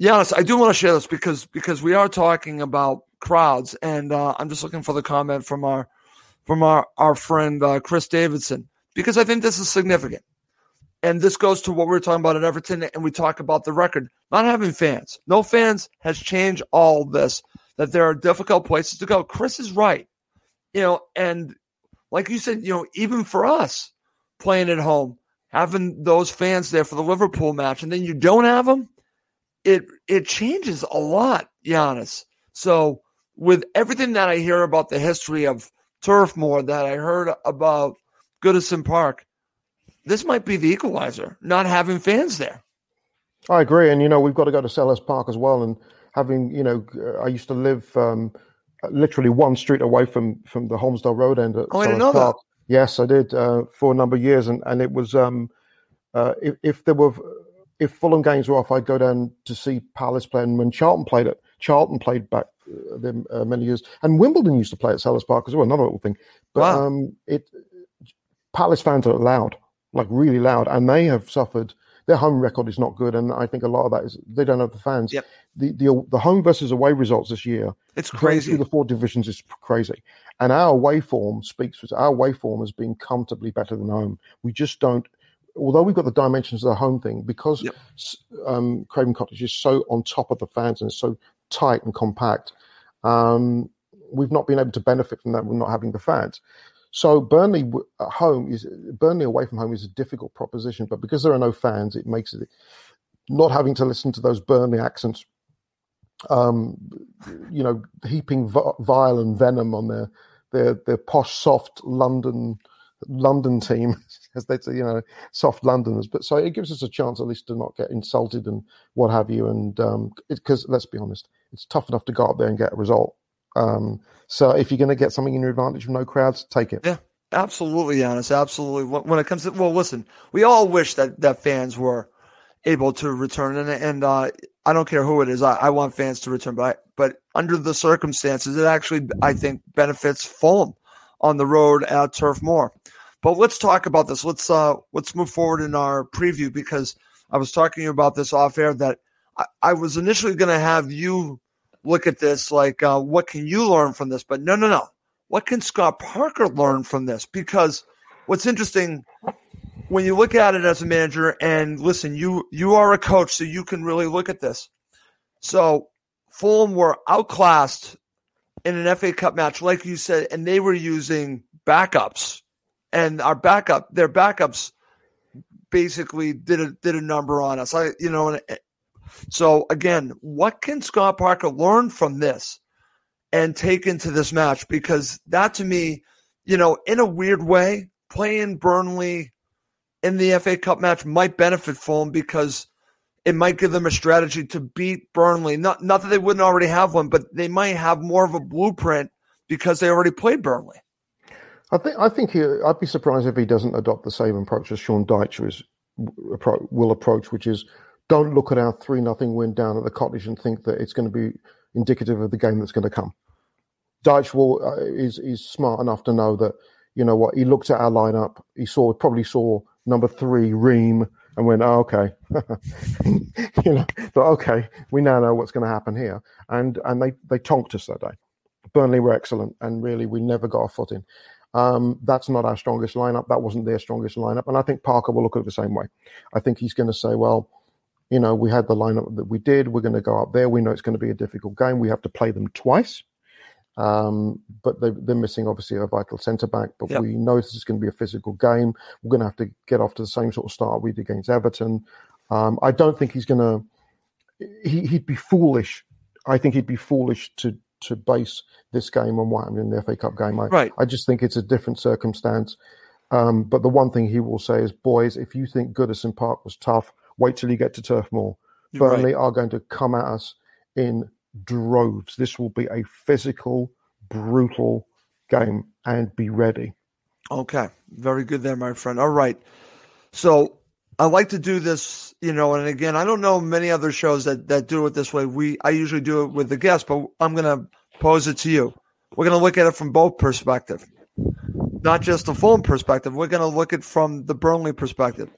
Giannis, I do want to share this because because we are talking about crowds, and uh, I'm just looking for the comment from our from our our friend uh, Chris Davidson because I think this is significant. and this goes to what we were talking about at Everton, and we talk about the record. Not having fans, no fans has changed all this. That there are difficult places to go. Chris is right, you know, and like you said, you know, even for us playing at home, having those fans there for the Liverpool match, and then you don't have them, it it changes a lot, Giannis. So with everything that I hear about the history of Turf Moor, that I heard about Goodison Park, this might be the equalizer, not having fans there. I agree, and you know we've got to go to Selhurst Park as well, and having you know I used to live um, literally one street away from from the Holmesdale Road end at oh, know Park. that. Yes, I did uh, for a number of years, and and it was um, uh, if, if there were if Fulham games were off, I'd go down to see Palace play, and when Charlton played it, Charlton played back uh, them uh, many years, and Wimbledon used to play at Selhurst Park as well. Another little thing, but Wow. um, it Palace fans are loud, like really loud, and they have suffered. Their home record is not good, and I think a lot of that is they don't have the fans. Yep. The the the home versus away results this year It's crazy. the four divisions is crazy. And our away form speaks for our away form has been comfortably better than home. We just don't, although we've got the dimensions of the home thing, because Yep. um, Craven Cottage is so on top of the fans and it's so tight and compact, um, we've not been able to benefit from that. We're not having the fans. So Burnley at home is Burnley away from home is a difficult proposition, but because there are no fans, it makes it not having to listen to those Burnley accents um, you know, heaping vile and venom on their their their posh, soft London London team, as they say, you know, soft Londoners. But so it gives us a chance at least to not get insulted and what have you. And because let's be honest, it's tough enough to go up there and get a result. Um, so if you're going to get something in your advantage from no crowds, take it. Yeah, absolutely, Giannis. Absolutely. When when it comes to well, listen, we all wish that that fans were able to return, and and uh, I don't care who it is. I, I want fans to return, but I, but under the circumstances, it actually I think benefits Fulham on the road at Turf Moor. But let's talk about this. Let's uh let's move forward in our preview because I was talking about this off air that I, I was initially going to have you look at this like uh, what can you learn from this, but no, no, no. What can Scott Parker learn from this? Because what's interesting when you look at it as a manager and listen, you you are a coach, so you can really look at this. So Fulham were outclassed in an FA Cup match, like you said, and they were using backups, and our backup, their backups, basically did a did a number on us. I you know, so again, what can Scott Parker learn from this and take into this match? Because that to me, you know, in a weird way, playing Burnley in the FA Cup match might benefit Fulham because it might give them a strategy to beat Burnley. Not not that they wouldn't already have one, but they might have more of a blueprint because they already played Burnley. I think I think he, I'd be surprised if he doesn't adopt the same approach as Sean Dyche is, will approach, which is don't look at our three nothing win down at the cottage and think that it's going to be indicative of the game that's going to come. Dyche will uh, is is smart enough to know that you know what he looked at our lineup, he saw probably saw number three Ream and went, oh, okay, you know, thought, okay, we now know what's going to happen here, and and they they tonked us that day. Burnley were excellent, and really we never got a foot in. Um, that's not our strongest lineup. That wasn't their strongest lineup. And I think Parker will look at it the same way. I think he's going to say, well, you know, we had the lineup that we did. We're going to go up there. We know it's going to be a difficult game. We have to play them twice. Um, but they, they're missing obviously a vital centre back. But Yep. we know this is going to be a physical game. We're going to have to get off to the same sort of start we did against Everton. Um, I don't think he's going to. He, he'd be foolish. I think he'd be foolish to to base this game on what happened in the FA Cup game. I, Right. I just think it's a different circumstance. Um, but the one thing he will say is, boys, if you think Goodison Park was tough, wait till you get to Turf Moor. You're right. Burnley are going to come at us in droves. This will be a physical, brutal game, and be ready. Okay, very good there, my friend. All right, so I like to do this, you know, and again, I don't know many other shows that that do it this way. We I usually do it with the guest, but I'm going to pose it to you. We're going to look at it from both perspective, not just the Fulham perspective. We're going to look at from the Burnley perspective.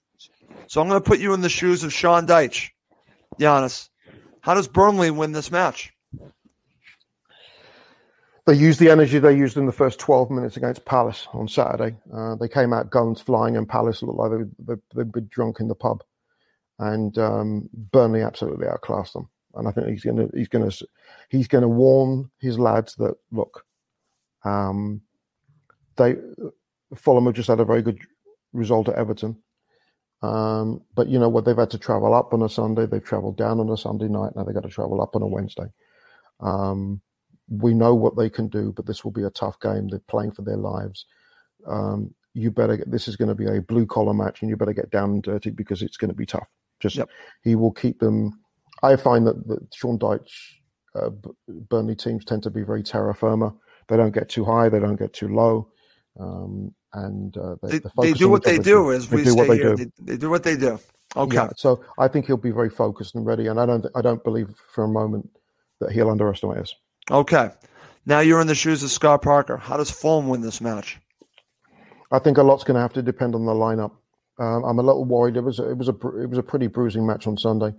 So I'm going to put you in the shoes of Sean Dyche, Giannis. How does Burnley win this match? They used the energy they used in the first 12 minutes against Palace on Saturday. Uh, they came out guns flying, and Palace looked like they, they, they'd been drunk in the pub. And um, Burnley absolutely outclassed them. And I think he's going to he's going to he's going to warn his lads that look, um, they Fulham have just had a very good result at Everton. Um, but you know what? They've had to travel up on a Sunday. They've travelled down on a Sunday night. Now they've got to travel up on a Wednesday. Um, we know what they can do, but this will be a tough game. They're playing for their lives. Um, you better get, this is going to be a blue collar match, and you better get down and dirty because it's going to be tough. Just yep. he will keep them. I find that, that Sean Dyche, uh, Burnley teams tend to be very terra firma. They don't get too high, they don't get too low, um, and uh, they, they, they do what they do. As we do say here, do. They, they, do what they do. Okay. Yeah, so I think he'll be very focused and ready, and I don't. I don't believe for a moment that he'll underestimate us. Okay. Now you're in the shoes of Scott Parker. How does Fulham win this match? I think a lot's going to have to depend on the lineup. Um, I'm a little worried. It was a, it was a it was a pretty bruising match on Sunday.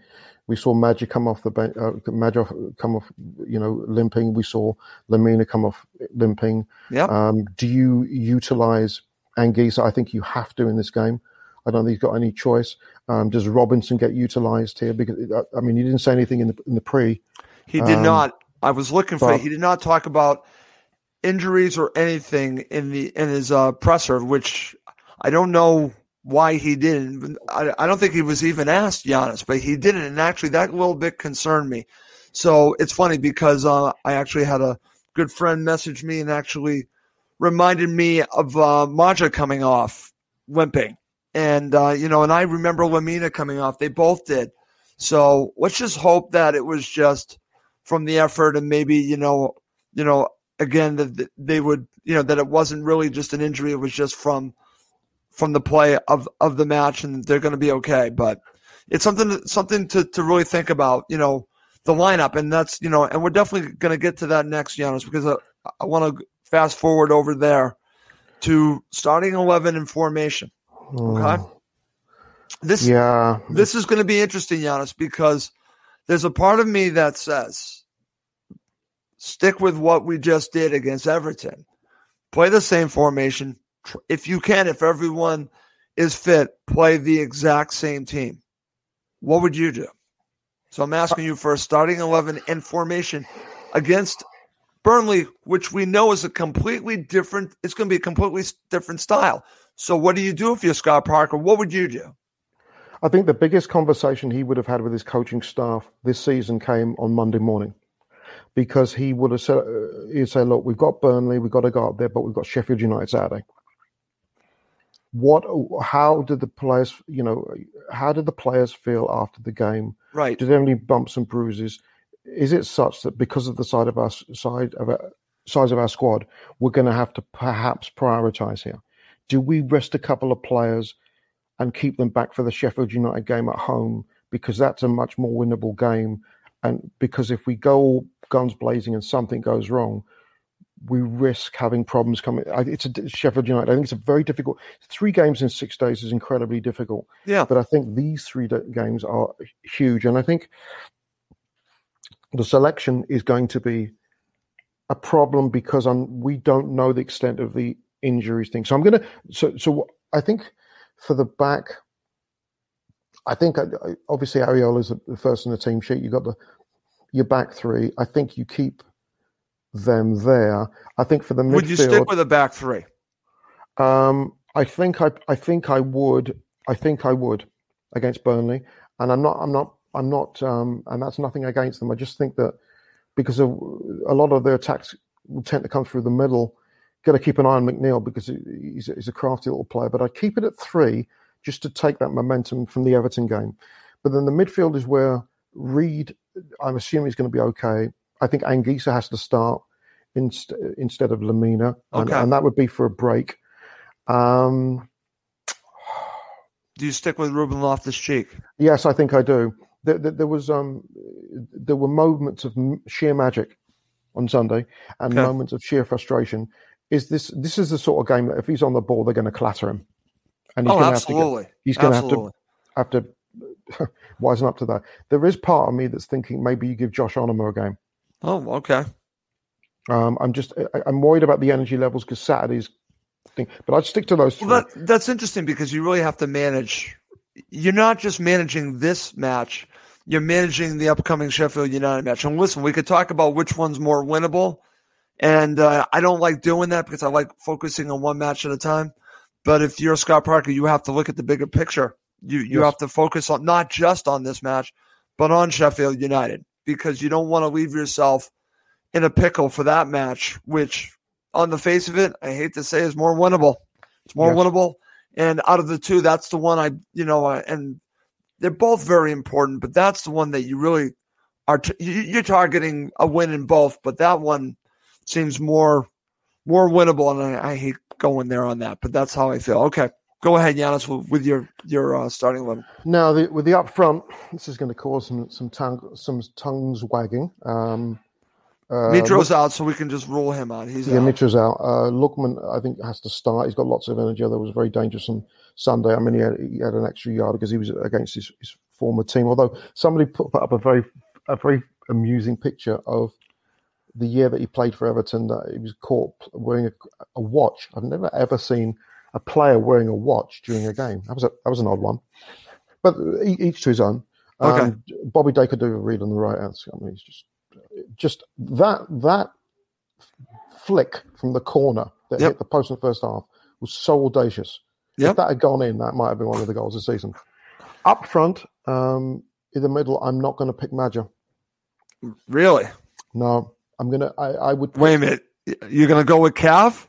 We saw Maja come off the bench, uh, Maja come off, you know, limping. We saw Lemina come off limping. Yeah. Um, do you utilize Anguissa? I think you have to in this game. I don't think he's got any choice. Um, does Robinson get utilized here? Because I mean, he didn't say anything in the in the pre. He did um, not. I was looking for. He did not talk about injuries or anything in the in his uh, presser, which I don't know why he didn't. I, I don't think he was even asked Giannis, but he didn't, and actually that little bit concerned me. So it's funny because uh, I actually had a good friend message me and actually reminded me of uh, Maja coming off limping, and uh, you know, and I remember Lemina coming off. They both did. So let's just hope that it was just from the effort and maybe you know you know again that they would you know that it wasn't really just an injury it was just from from the play of of the match and they're going to be okay but it's something something to to really think about you know the lineup and that's you know and we're definitely going to get to that next Giannis because I, I want to fast forward over there to starting 11 in formation hmm. okay oh. this yeah this is going to be interesting Giannis because there's a part of me that says stick with what we just did against Everton. Play the same formation. If you can, if everyone is fit, play the exact same team. What would you do? So I'm asking you for a starting 11 and formation against Burnley, which we know is a completely different, it's going to be a completely different style. So what do you do if you're Scott Parker? What would you do? I think the biggest conversation he would have had with his coaching staff this season came on Monday morning because he would have said, uh, he'd say, look, we've got Burnley, we've got to go up there, but we've got Sheffield United Saturday. What, how did the players, you know, how did the players feel after the game? Right. Did they have any bumps and bruises? Is it such that because of the side of our side of our, size of our squad, we're going to have to perhaps prioritize here? Do we rest a couple of players and keep them back for the Sheffield United game at home because that's a much more winnable game. And because if we go guns blazing and something goes wrong, we risk having problems coming. It's a Sheffield United. I think it's a very difficult. Three games in six days is incredibly difficult. Yeah. But I think these three games are huge, and I think the selection is going to be a problem because I'm, we don't know the extent of the injuries thing. So I'm going to. So so I think for the back, I think uh, obviously Areola is the first in the team sheet. You got the your back three. I think you keep them there. I think for the midfield, would you stick with a back three? Um, I think I, I think I would. I think I would against Burnley, and I'm not. I'm not. I'm not. Um, and that's nothing against them. I just think that because of a lot of their attacks will tend to come through the middle got to keep an eye on McNeil because he's, he's a crafty little player. But I'd keep it at three just to take that momentum from the Everton game. But then the midfield is where Reed, I'm assuming he's going to be okay. I think Anguissa has to start inst- instead of Lemina, okay. and, and, that would be for a break. Um, do you stick with Ruben Loftus Cheek? Yes, I think I do. There, there, there, was um, there were moments of sheer magic on Sunday and okay. moments of sheer frustration is this this is the sort of game that if he's on the ball, they're going to clatter him, and he's oh, going to have to get, he's going to have to have to wisen up to that. There is part of me that's thinking maybe you give Josh Onomah a game. Oh, okay. Um, I'm just I, I'm worried about the energy levels because Saturday's thing, but I'd stick to those three. Well, that, that's interesting because you really have to manage. You're not just managing this match; you're managing the upcoming Sheffield United match. And listen, we could talk about which one's more winnable, and uh, I don't like doing that because I like focusing on one match at a time. But if you're Scott Parker, you have to look at the bigger picture. You you Yes. have to focus on not just on this match, but on Sheffield United because you don't want to leave yourself in a pickle for that match, which on the face of it, I hate to say is more winnable. It's more Yes. winnable. And out of the two, that's the one I, you know, and they're both very important, but that's the one that you really are, t- you- you're targeting a win in both, but that one seems more, more winnable. And I, I hate going there on that, but that's how I feel. Okay. Go ahead, Giannis, with, your, your uh, starting eleven. Now, the, with the up front, this is going to cause some some tongue, some tongues wagging. Um, uh, Mitro's out, so we can just rule him out. He's Yeah, out. Mitro's out. Uh, Lookman, I think, has to start. He's got lots of energy. That was very dangerous on Sunday. I mean, he had, he had an extra yard because he was against his, his former team. Although somebody put, put up a very a very amusing picture of the year that he played for Everton. That he was caught wearing a, a watch. I've never ever seen a player wearing a watch during a game. That was a that was an odd one. But each to his own. Okay. Um, Bobby De Cordova-Reid on the right hand. I mean, he's just just that that flick from the corner that Yep. hit the post in the first half was so audacious. Yep. If that had gone in, that might have been one of the goals of the season. Up front, um, in the middle, I'm not going to pick Maja. Really? No, I'm going to. I would. Wait a minute. You're going to go with Cav?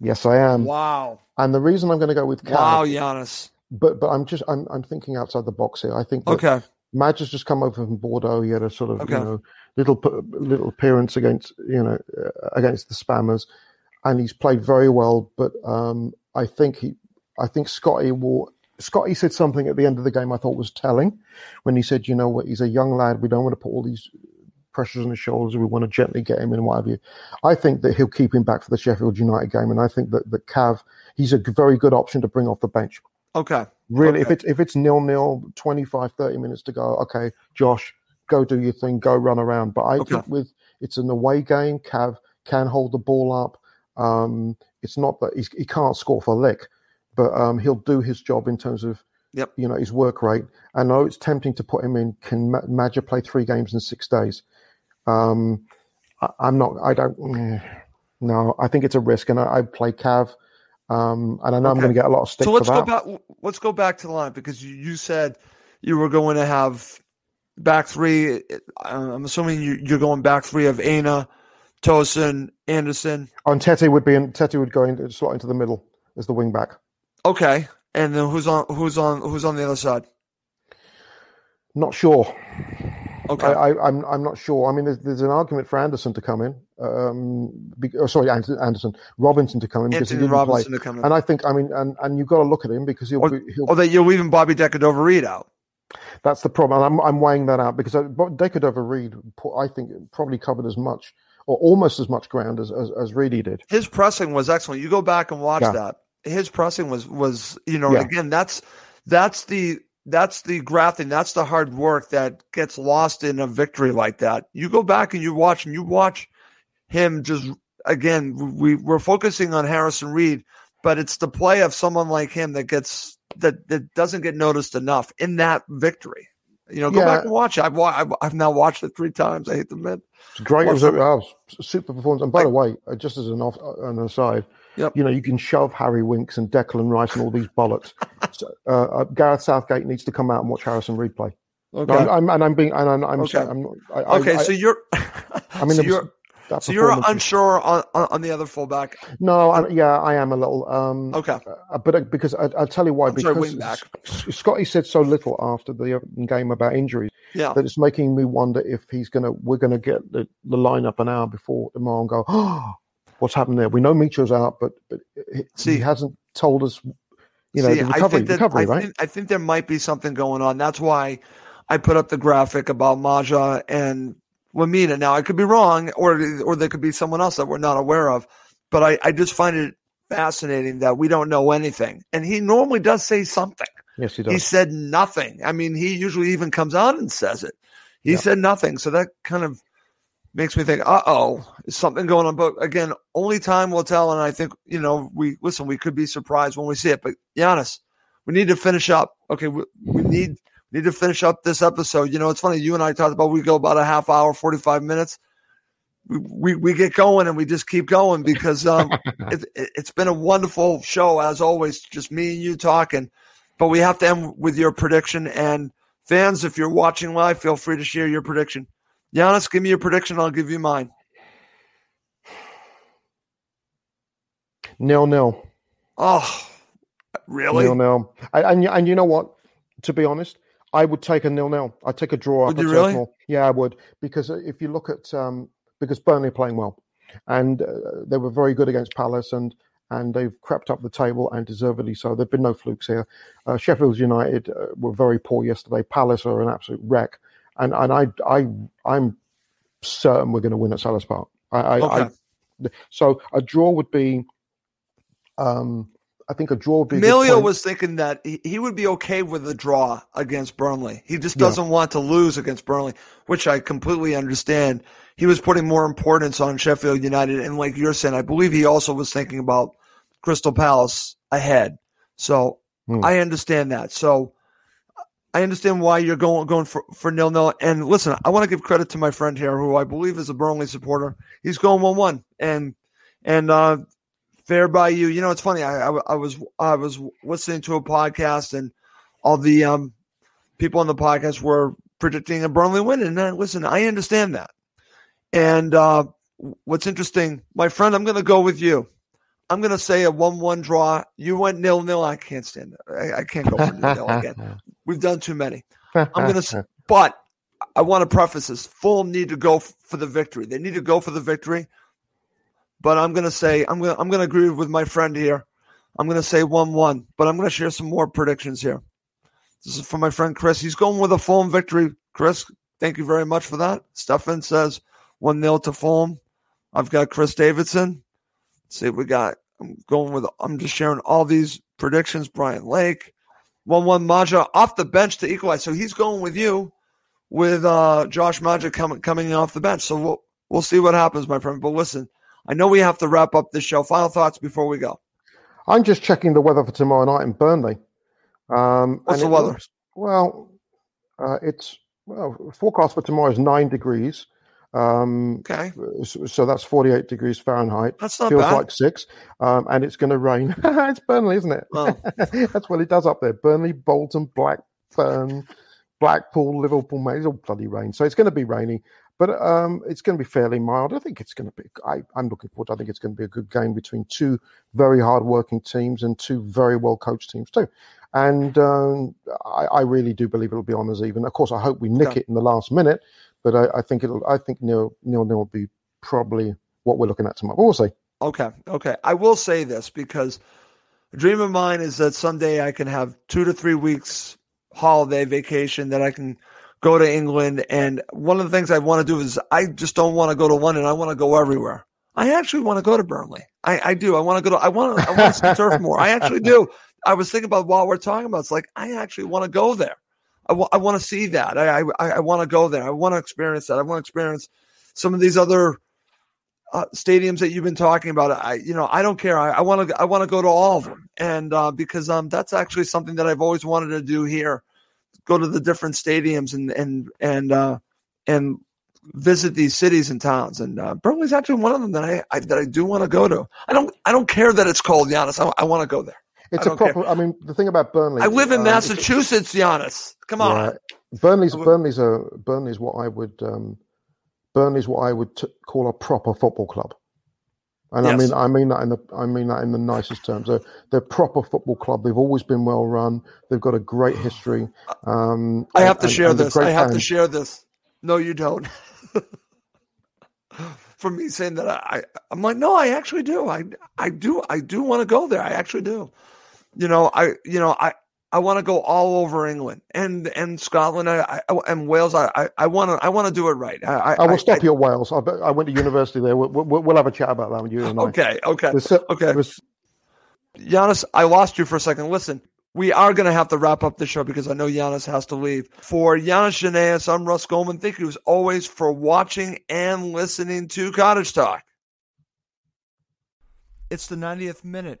Yes, I am. Wow. And the reason I'm going to go with Cav, Wow, Giannis. but but I'm just I'm I'm thinking outside the box here. I think Okay. Maja's just come over from Bordeaux. He had a sort of Okay. you know little little appearance against you know uh, against the Spammers, and he's played very well. But um, I think he, I think Scotty will. Scotty said something at the end of the game I thought was telling, when he said, "You know what? He's a young lad. We don't want to put all these pressures on his shoulders. We want to gently get him in, and what have you." I think that he'll keep him back for the Sheffield United game, and I think that that Cav, he's a very good option to bring off the bench. Okay. Really, if it's if it's nil nil, 25, 30 minutes to go, okay, Josh, go do your thing, go run around. But I Okay. think with it's an away game, Cav can hold the ball up. Um, it's not that he's, he can't score for a lick, but um, he'll do his job in terms of Yep. you know his work rate. I know it's tempting to put him in. Can Ma- Maja play three games in six days? Um, I, I'm not. I don't. No, I think it's a risk, and I, I play Cav. Um, and I know I'm going to get a lot of stick So let's go back. Let's go back to the line because you, you said you were going to have back three. I'm assuming you, you're going back three of Aina, Tosin, Anderson. And Tete would be in, Tete would go in, slot into the middle as the wing back. Okay, and then who's on? Who's on? Who's on the other side? Not sure. Okay. I, I, I'm I'm not sure. I mean, there's, there's an argument for Anderson to come in. Um, be, oh, sorry, Anderson, Anderson, Robinson to come in because he didn't Robinson play. to come in. And I think, I mean, and, and you've got to look at him because he'll Or, be, he'll. or that you're leaving Bobby De Cordova-Reid out. that's the problem. And I'm I'm weighing that out because uh, Decadova Reed, I think, probably covered as much or almost as much ground as as, as Reedy did. His pressing was excellent. You go back and watch Yeah. that. His pressing was was you know Yeah. again that's that's the that's the grafting that's the hard work that gets lost in a victory like that. You go back and you watch and you watch him just again. We we're focusing on Harrison Reed, but it's the play of someone like him that gets that that doesn't get noticed enough in that victory. You know, go Yeah. back and watch it. I've, I've I've now watched it three times. I hate to admit. It's great. It was a oh, super performance. And by the way, uh, just as an off an aside, Yep. you know, you can shove Harry Winks and Declan Rice and all these bollocks. so, uh, uh, Gareth Southgate needs to come out and watch Harrison Reed play. Okay. No, I'm, and I'm being, and I'm, I'm, Okay. I'm not, I, I- okay. I, so you're. I mean, so you're so you're unsure on, on the other fullback. No, I, yeah, I am a little. Um, Okay. uh, but uh, because I, I'll tell you why. I'm because wing back. S- Scotty said so little after the game about injuries Yeah. that it's making me wonder if he's gonna. We're gonna get the, the lineup an hour before tomorrow and go. Oh, what's happened there? We know Mitro's out, but but he, See- he hasn't told us. You know, See, the I recovery, think that, recovery, I right? Think, I think there might be something going on. That's why I put up the graphic about Maja and Lemina. Now I could be wrong, or or there could be someone else that we're not aware of. But I, I just find it fascinating that we don't know anything. And he normally does say something. yes, he does. He said nothing. I mean, he usually even comes out and says it. He Yeah. said nothing. So that kind of makes me think, uh oh, is something going on? But again, only time will tell. And I think, you know, we listen, we could be surprised when we see it. But Giannis, we need to finish up. Okay, we, we need need to finish up this episode. You know, it's funny. You and I talked about we go about a half hour, forty five minutes. We, we, we get going and we just keep going because um, it, it, it's been a wonderful show as always. Just me and you talking, but we have to end with your prediction. And fans, if you're watching live, feel free to share your prediction. Giannis, give me your prediction. I'll give you mine. Nil nil. Oh, really? Nil nil. And, and you know what? To be honest, I would take a nil nil. I'd take a draw. Would you really? More. Yeah, I would. Because if you look at um, because Burnley are playing well, and uh, they were very good against Palace, and and they've crept up the table and deservedly so. There've been no flukes here. Uh, Sheffield United uh, were very poor yesterday. Palace are an absolute wreck, and and I I I'm certain we're going to win at Selhurst Park. I, I, Okay. I so a draw would be. Um, I think a draw would be. Emilio was thinking that he, would be okay with a draw against Burnley. He just doesn't want to lose against Burnley, which I completely understand. He was putting more importance on Sheffield United, and like you're saying, I believe he also was thinking about Crystal Palace ahead. So Hmm. I understand that. So I understand why you're going going for for nil nil. And listen, I want to give credit to my friend here, who I believe is a Burnley supporter. He's going one one, and and uh, fair by you. You know, it's funny. I, I I was I was listening to a podcast, and all the um people on the podcast were predicting a Burnley win. And uh, listen, I understand that. And uh, what's interesting, my friend, I'm going to go with you. I'm going to say a one-one draw. You went nil-nil. I can't stand it. I, I can't go for nil again. We've done too many. I'm going to, but I want to preface this: Fulham need to go for the victory. They need to go for the victory. But I'm going to say I'm going to I'm going to agree with my friend here. I'm going to say one-one, but I'm going to share some more predictions here. This is for my friend Chris. He's going with a Fulham victory. Chris, thank you very much for that. Stefan says 1 0 to Fulham. I've got Chris Davidson. Let's see what we got. I'm going with, I'm just sharing all these predictions. Brian Lake, 1 1 Maja off the bench to equalize. So he's going with you with uh, Josh Maja coming coming off the bench. So we'll, we'll see what happens, my friend. But listen, I know we have to wrap up this show. Final thoughts before we go. I'm just checking the weather for tomorrow night in Burnley. Um, What's the weather? looks- well, uh, it's well, forecast for tomorrow is nine degrees. Um, Okay. so, that's 48 degrees Fahrenheit. That's not Feels bad. like six. Um, and it's going to rain. it's Burnley, isn't it? Well. that's what it does up there. Burnley, Bolton, Blackburn, Blackpool, Liverpool, mate. It's all bloody rain. So it's going to be rainy. But um, it's going to be fairly mild. I think it's going to be. I, I'm looking forward. I think it's going to be a good game between two very hard-working teams and two very well-coached teams too. And um, I, I really do believe it'll be on as even. Of course, I hope we nick Okay. it in the last minute, but I, I think it'll. I think nil nil nil will be probably what we're looking at tomorrow. But we'll see. Okay. Okay. I will say this because a dream of mine is that someday I can have two to three weeks holiday vacation that I can go to England. And one of the things I want to do is I just don't want to go to London. I want to go everywhere. I actually want to go to Burnley. I, I do. I want to go to, I want to, I want to see Turf Moor. I actually do. I was thinking about while we're talking about, it's like, I actually want to go there. I wa- I want to see that. I, I, I want to go there. I want to experience that. I want to experience some of these other uh, stadiums that you've been talking about. I, you know, I don't care. I want to, I want to go to all of them, and uh, because um, that's actually something that I've always wanted to do here. Go to the different stadiums and and and uh, and visit these cities and towns. And uh, Burnley's actually one of them that I, I that I do want to go to. I don't, I don't care that it's cold, Giannis. I, I want to go there. It's I a don't care. proper. I mean, the thing about Burnley. I live in um, Massachusetts, Giannis. Come on. Yeah. Burnley's Burnley's a Burnley's what I would um, Burnley's what I would t- call a proper football club, and I mean I mean that in the I mean that in the nicest terms. They're, they're a proper football club. They've always been well run. They've got a great history. Um, I have to and- share and this. I great have to share this. No, you don't. For me saying that, I, I'm like, no, I actually do. I, I do. I do want to go there. I actually do. You know, I, you know, I, I want to go all over England and and Scotland I, I, oh, and Wales. I, I, I want to, I want to do it right. I, I, I will stop I, you at Wales. I, I went to university there. We'll, we'll, we'll have a chat about that with you and I. Okay, okay, There's so- okay. there's- Giannis, I lost you for a second. Listen, we are going to have to wrap up the show because I know Giannis has to leave. For Giannis Janaeus, I'm Russ Goldman. Thank you as always for watching and listening to Cottage Talk. It's the 90th minute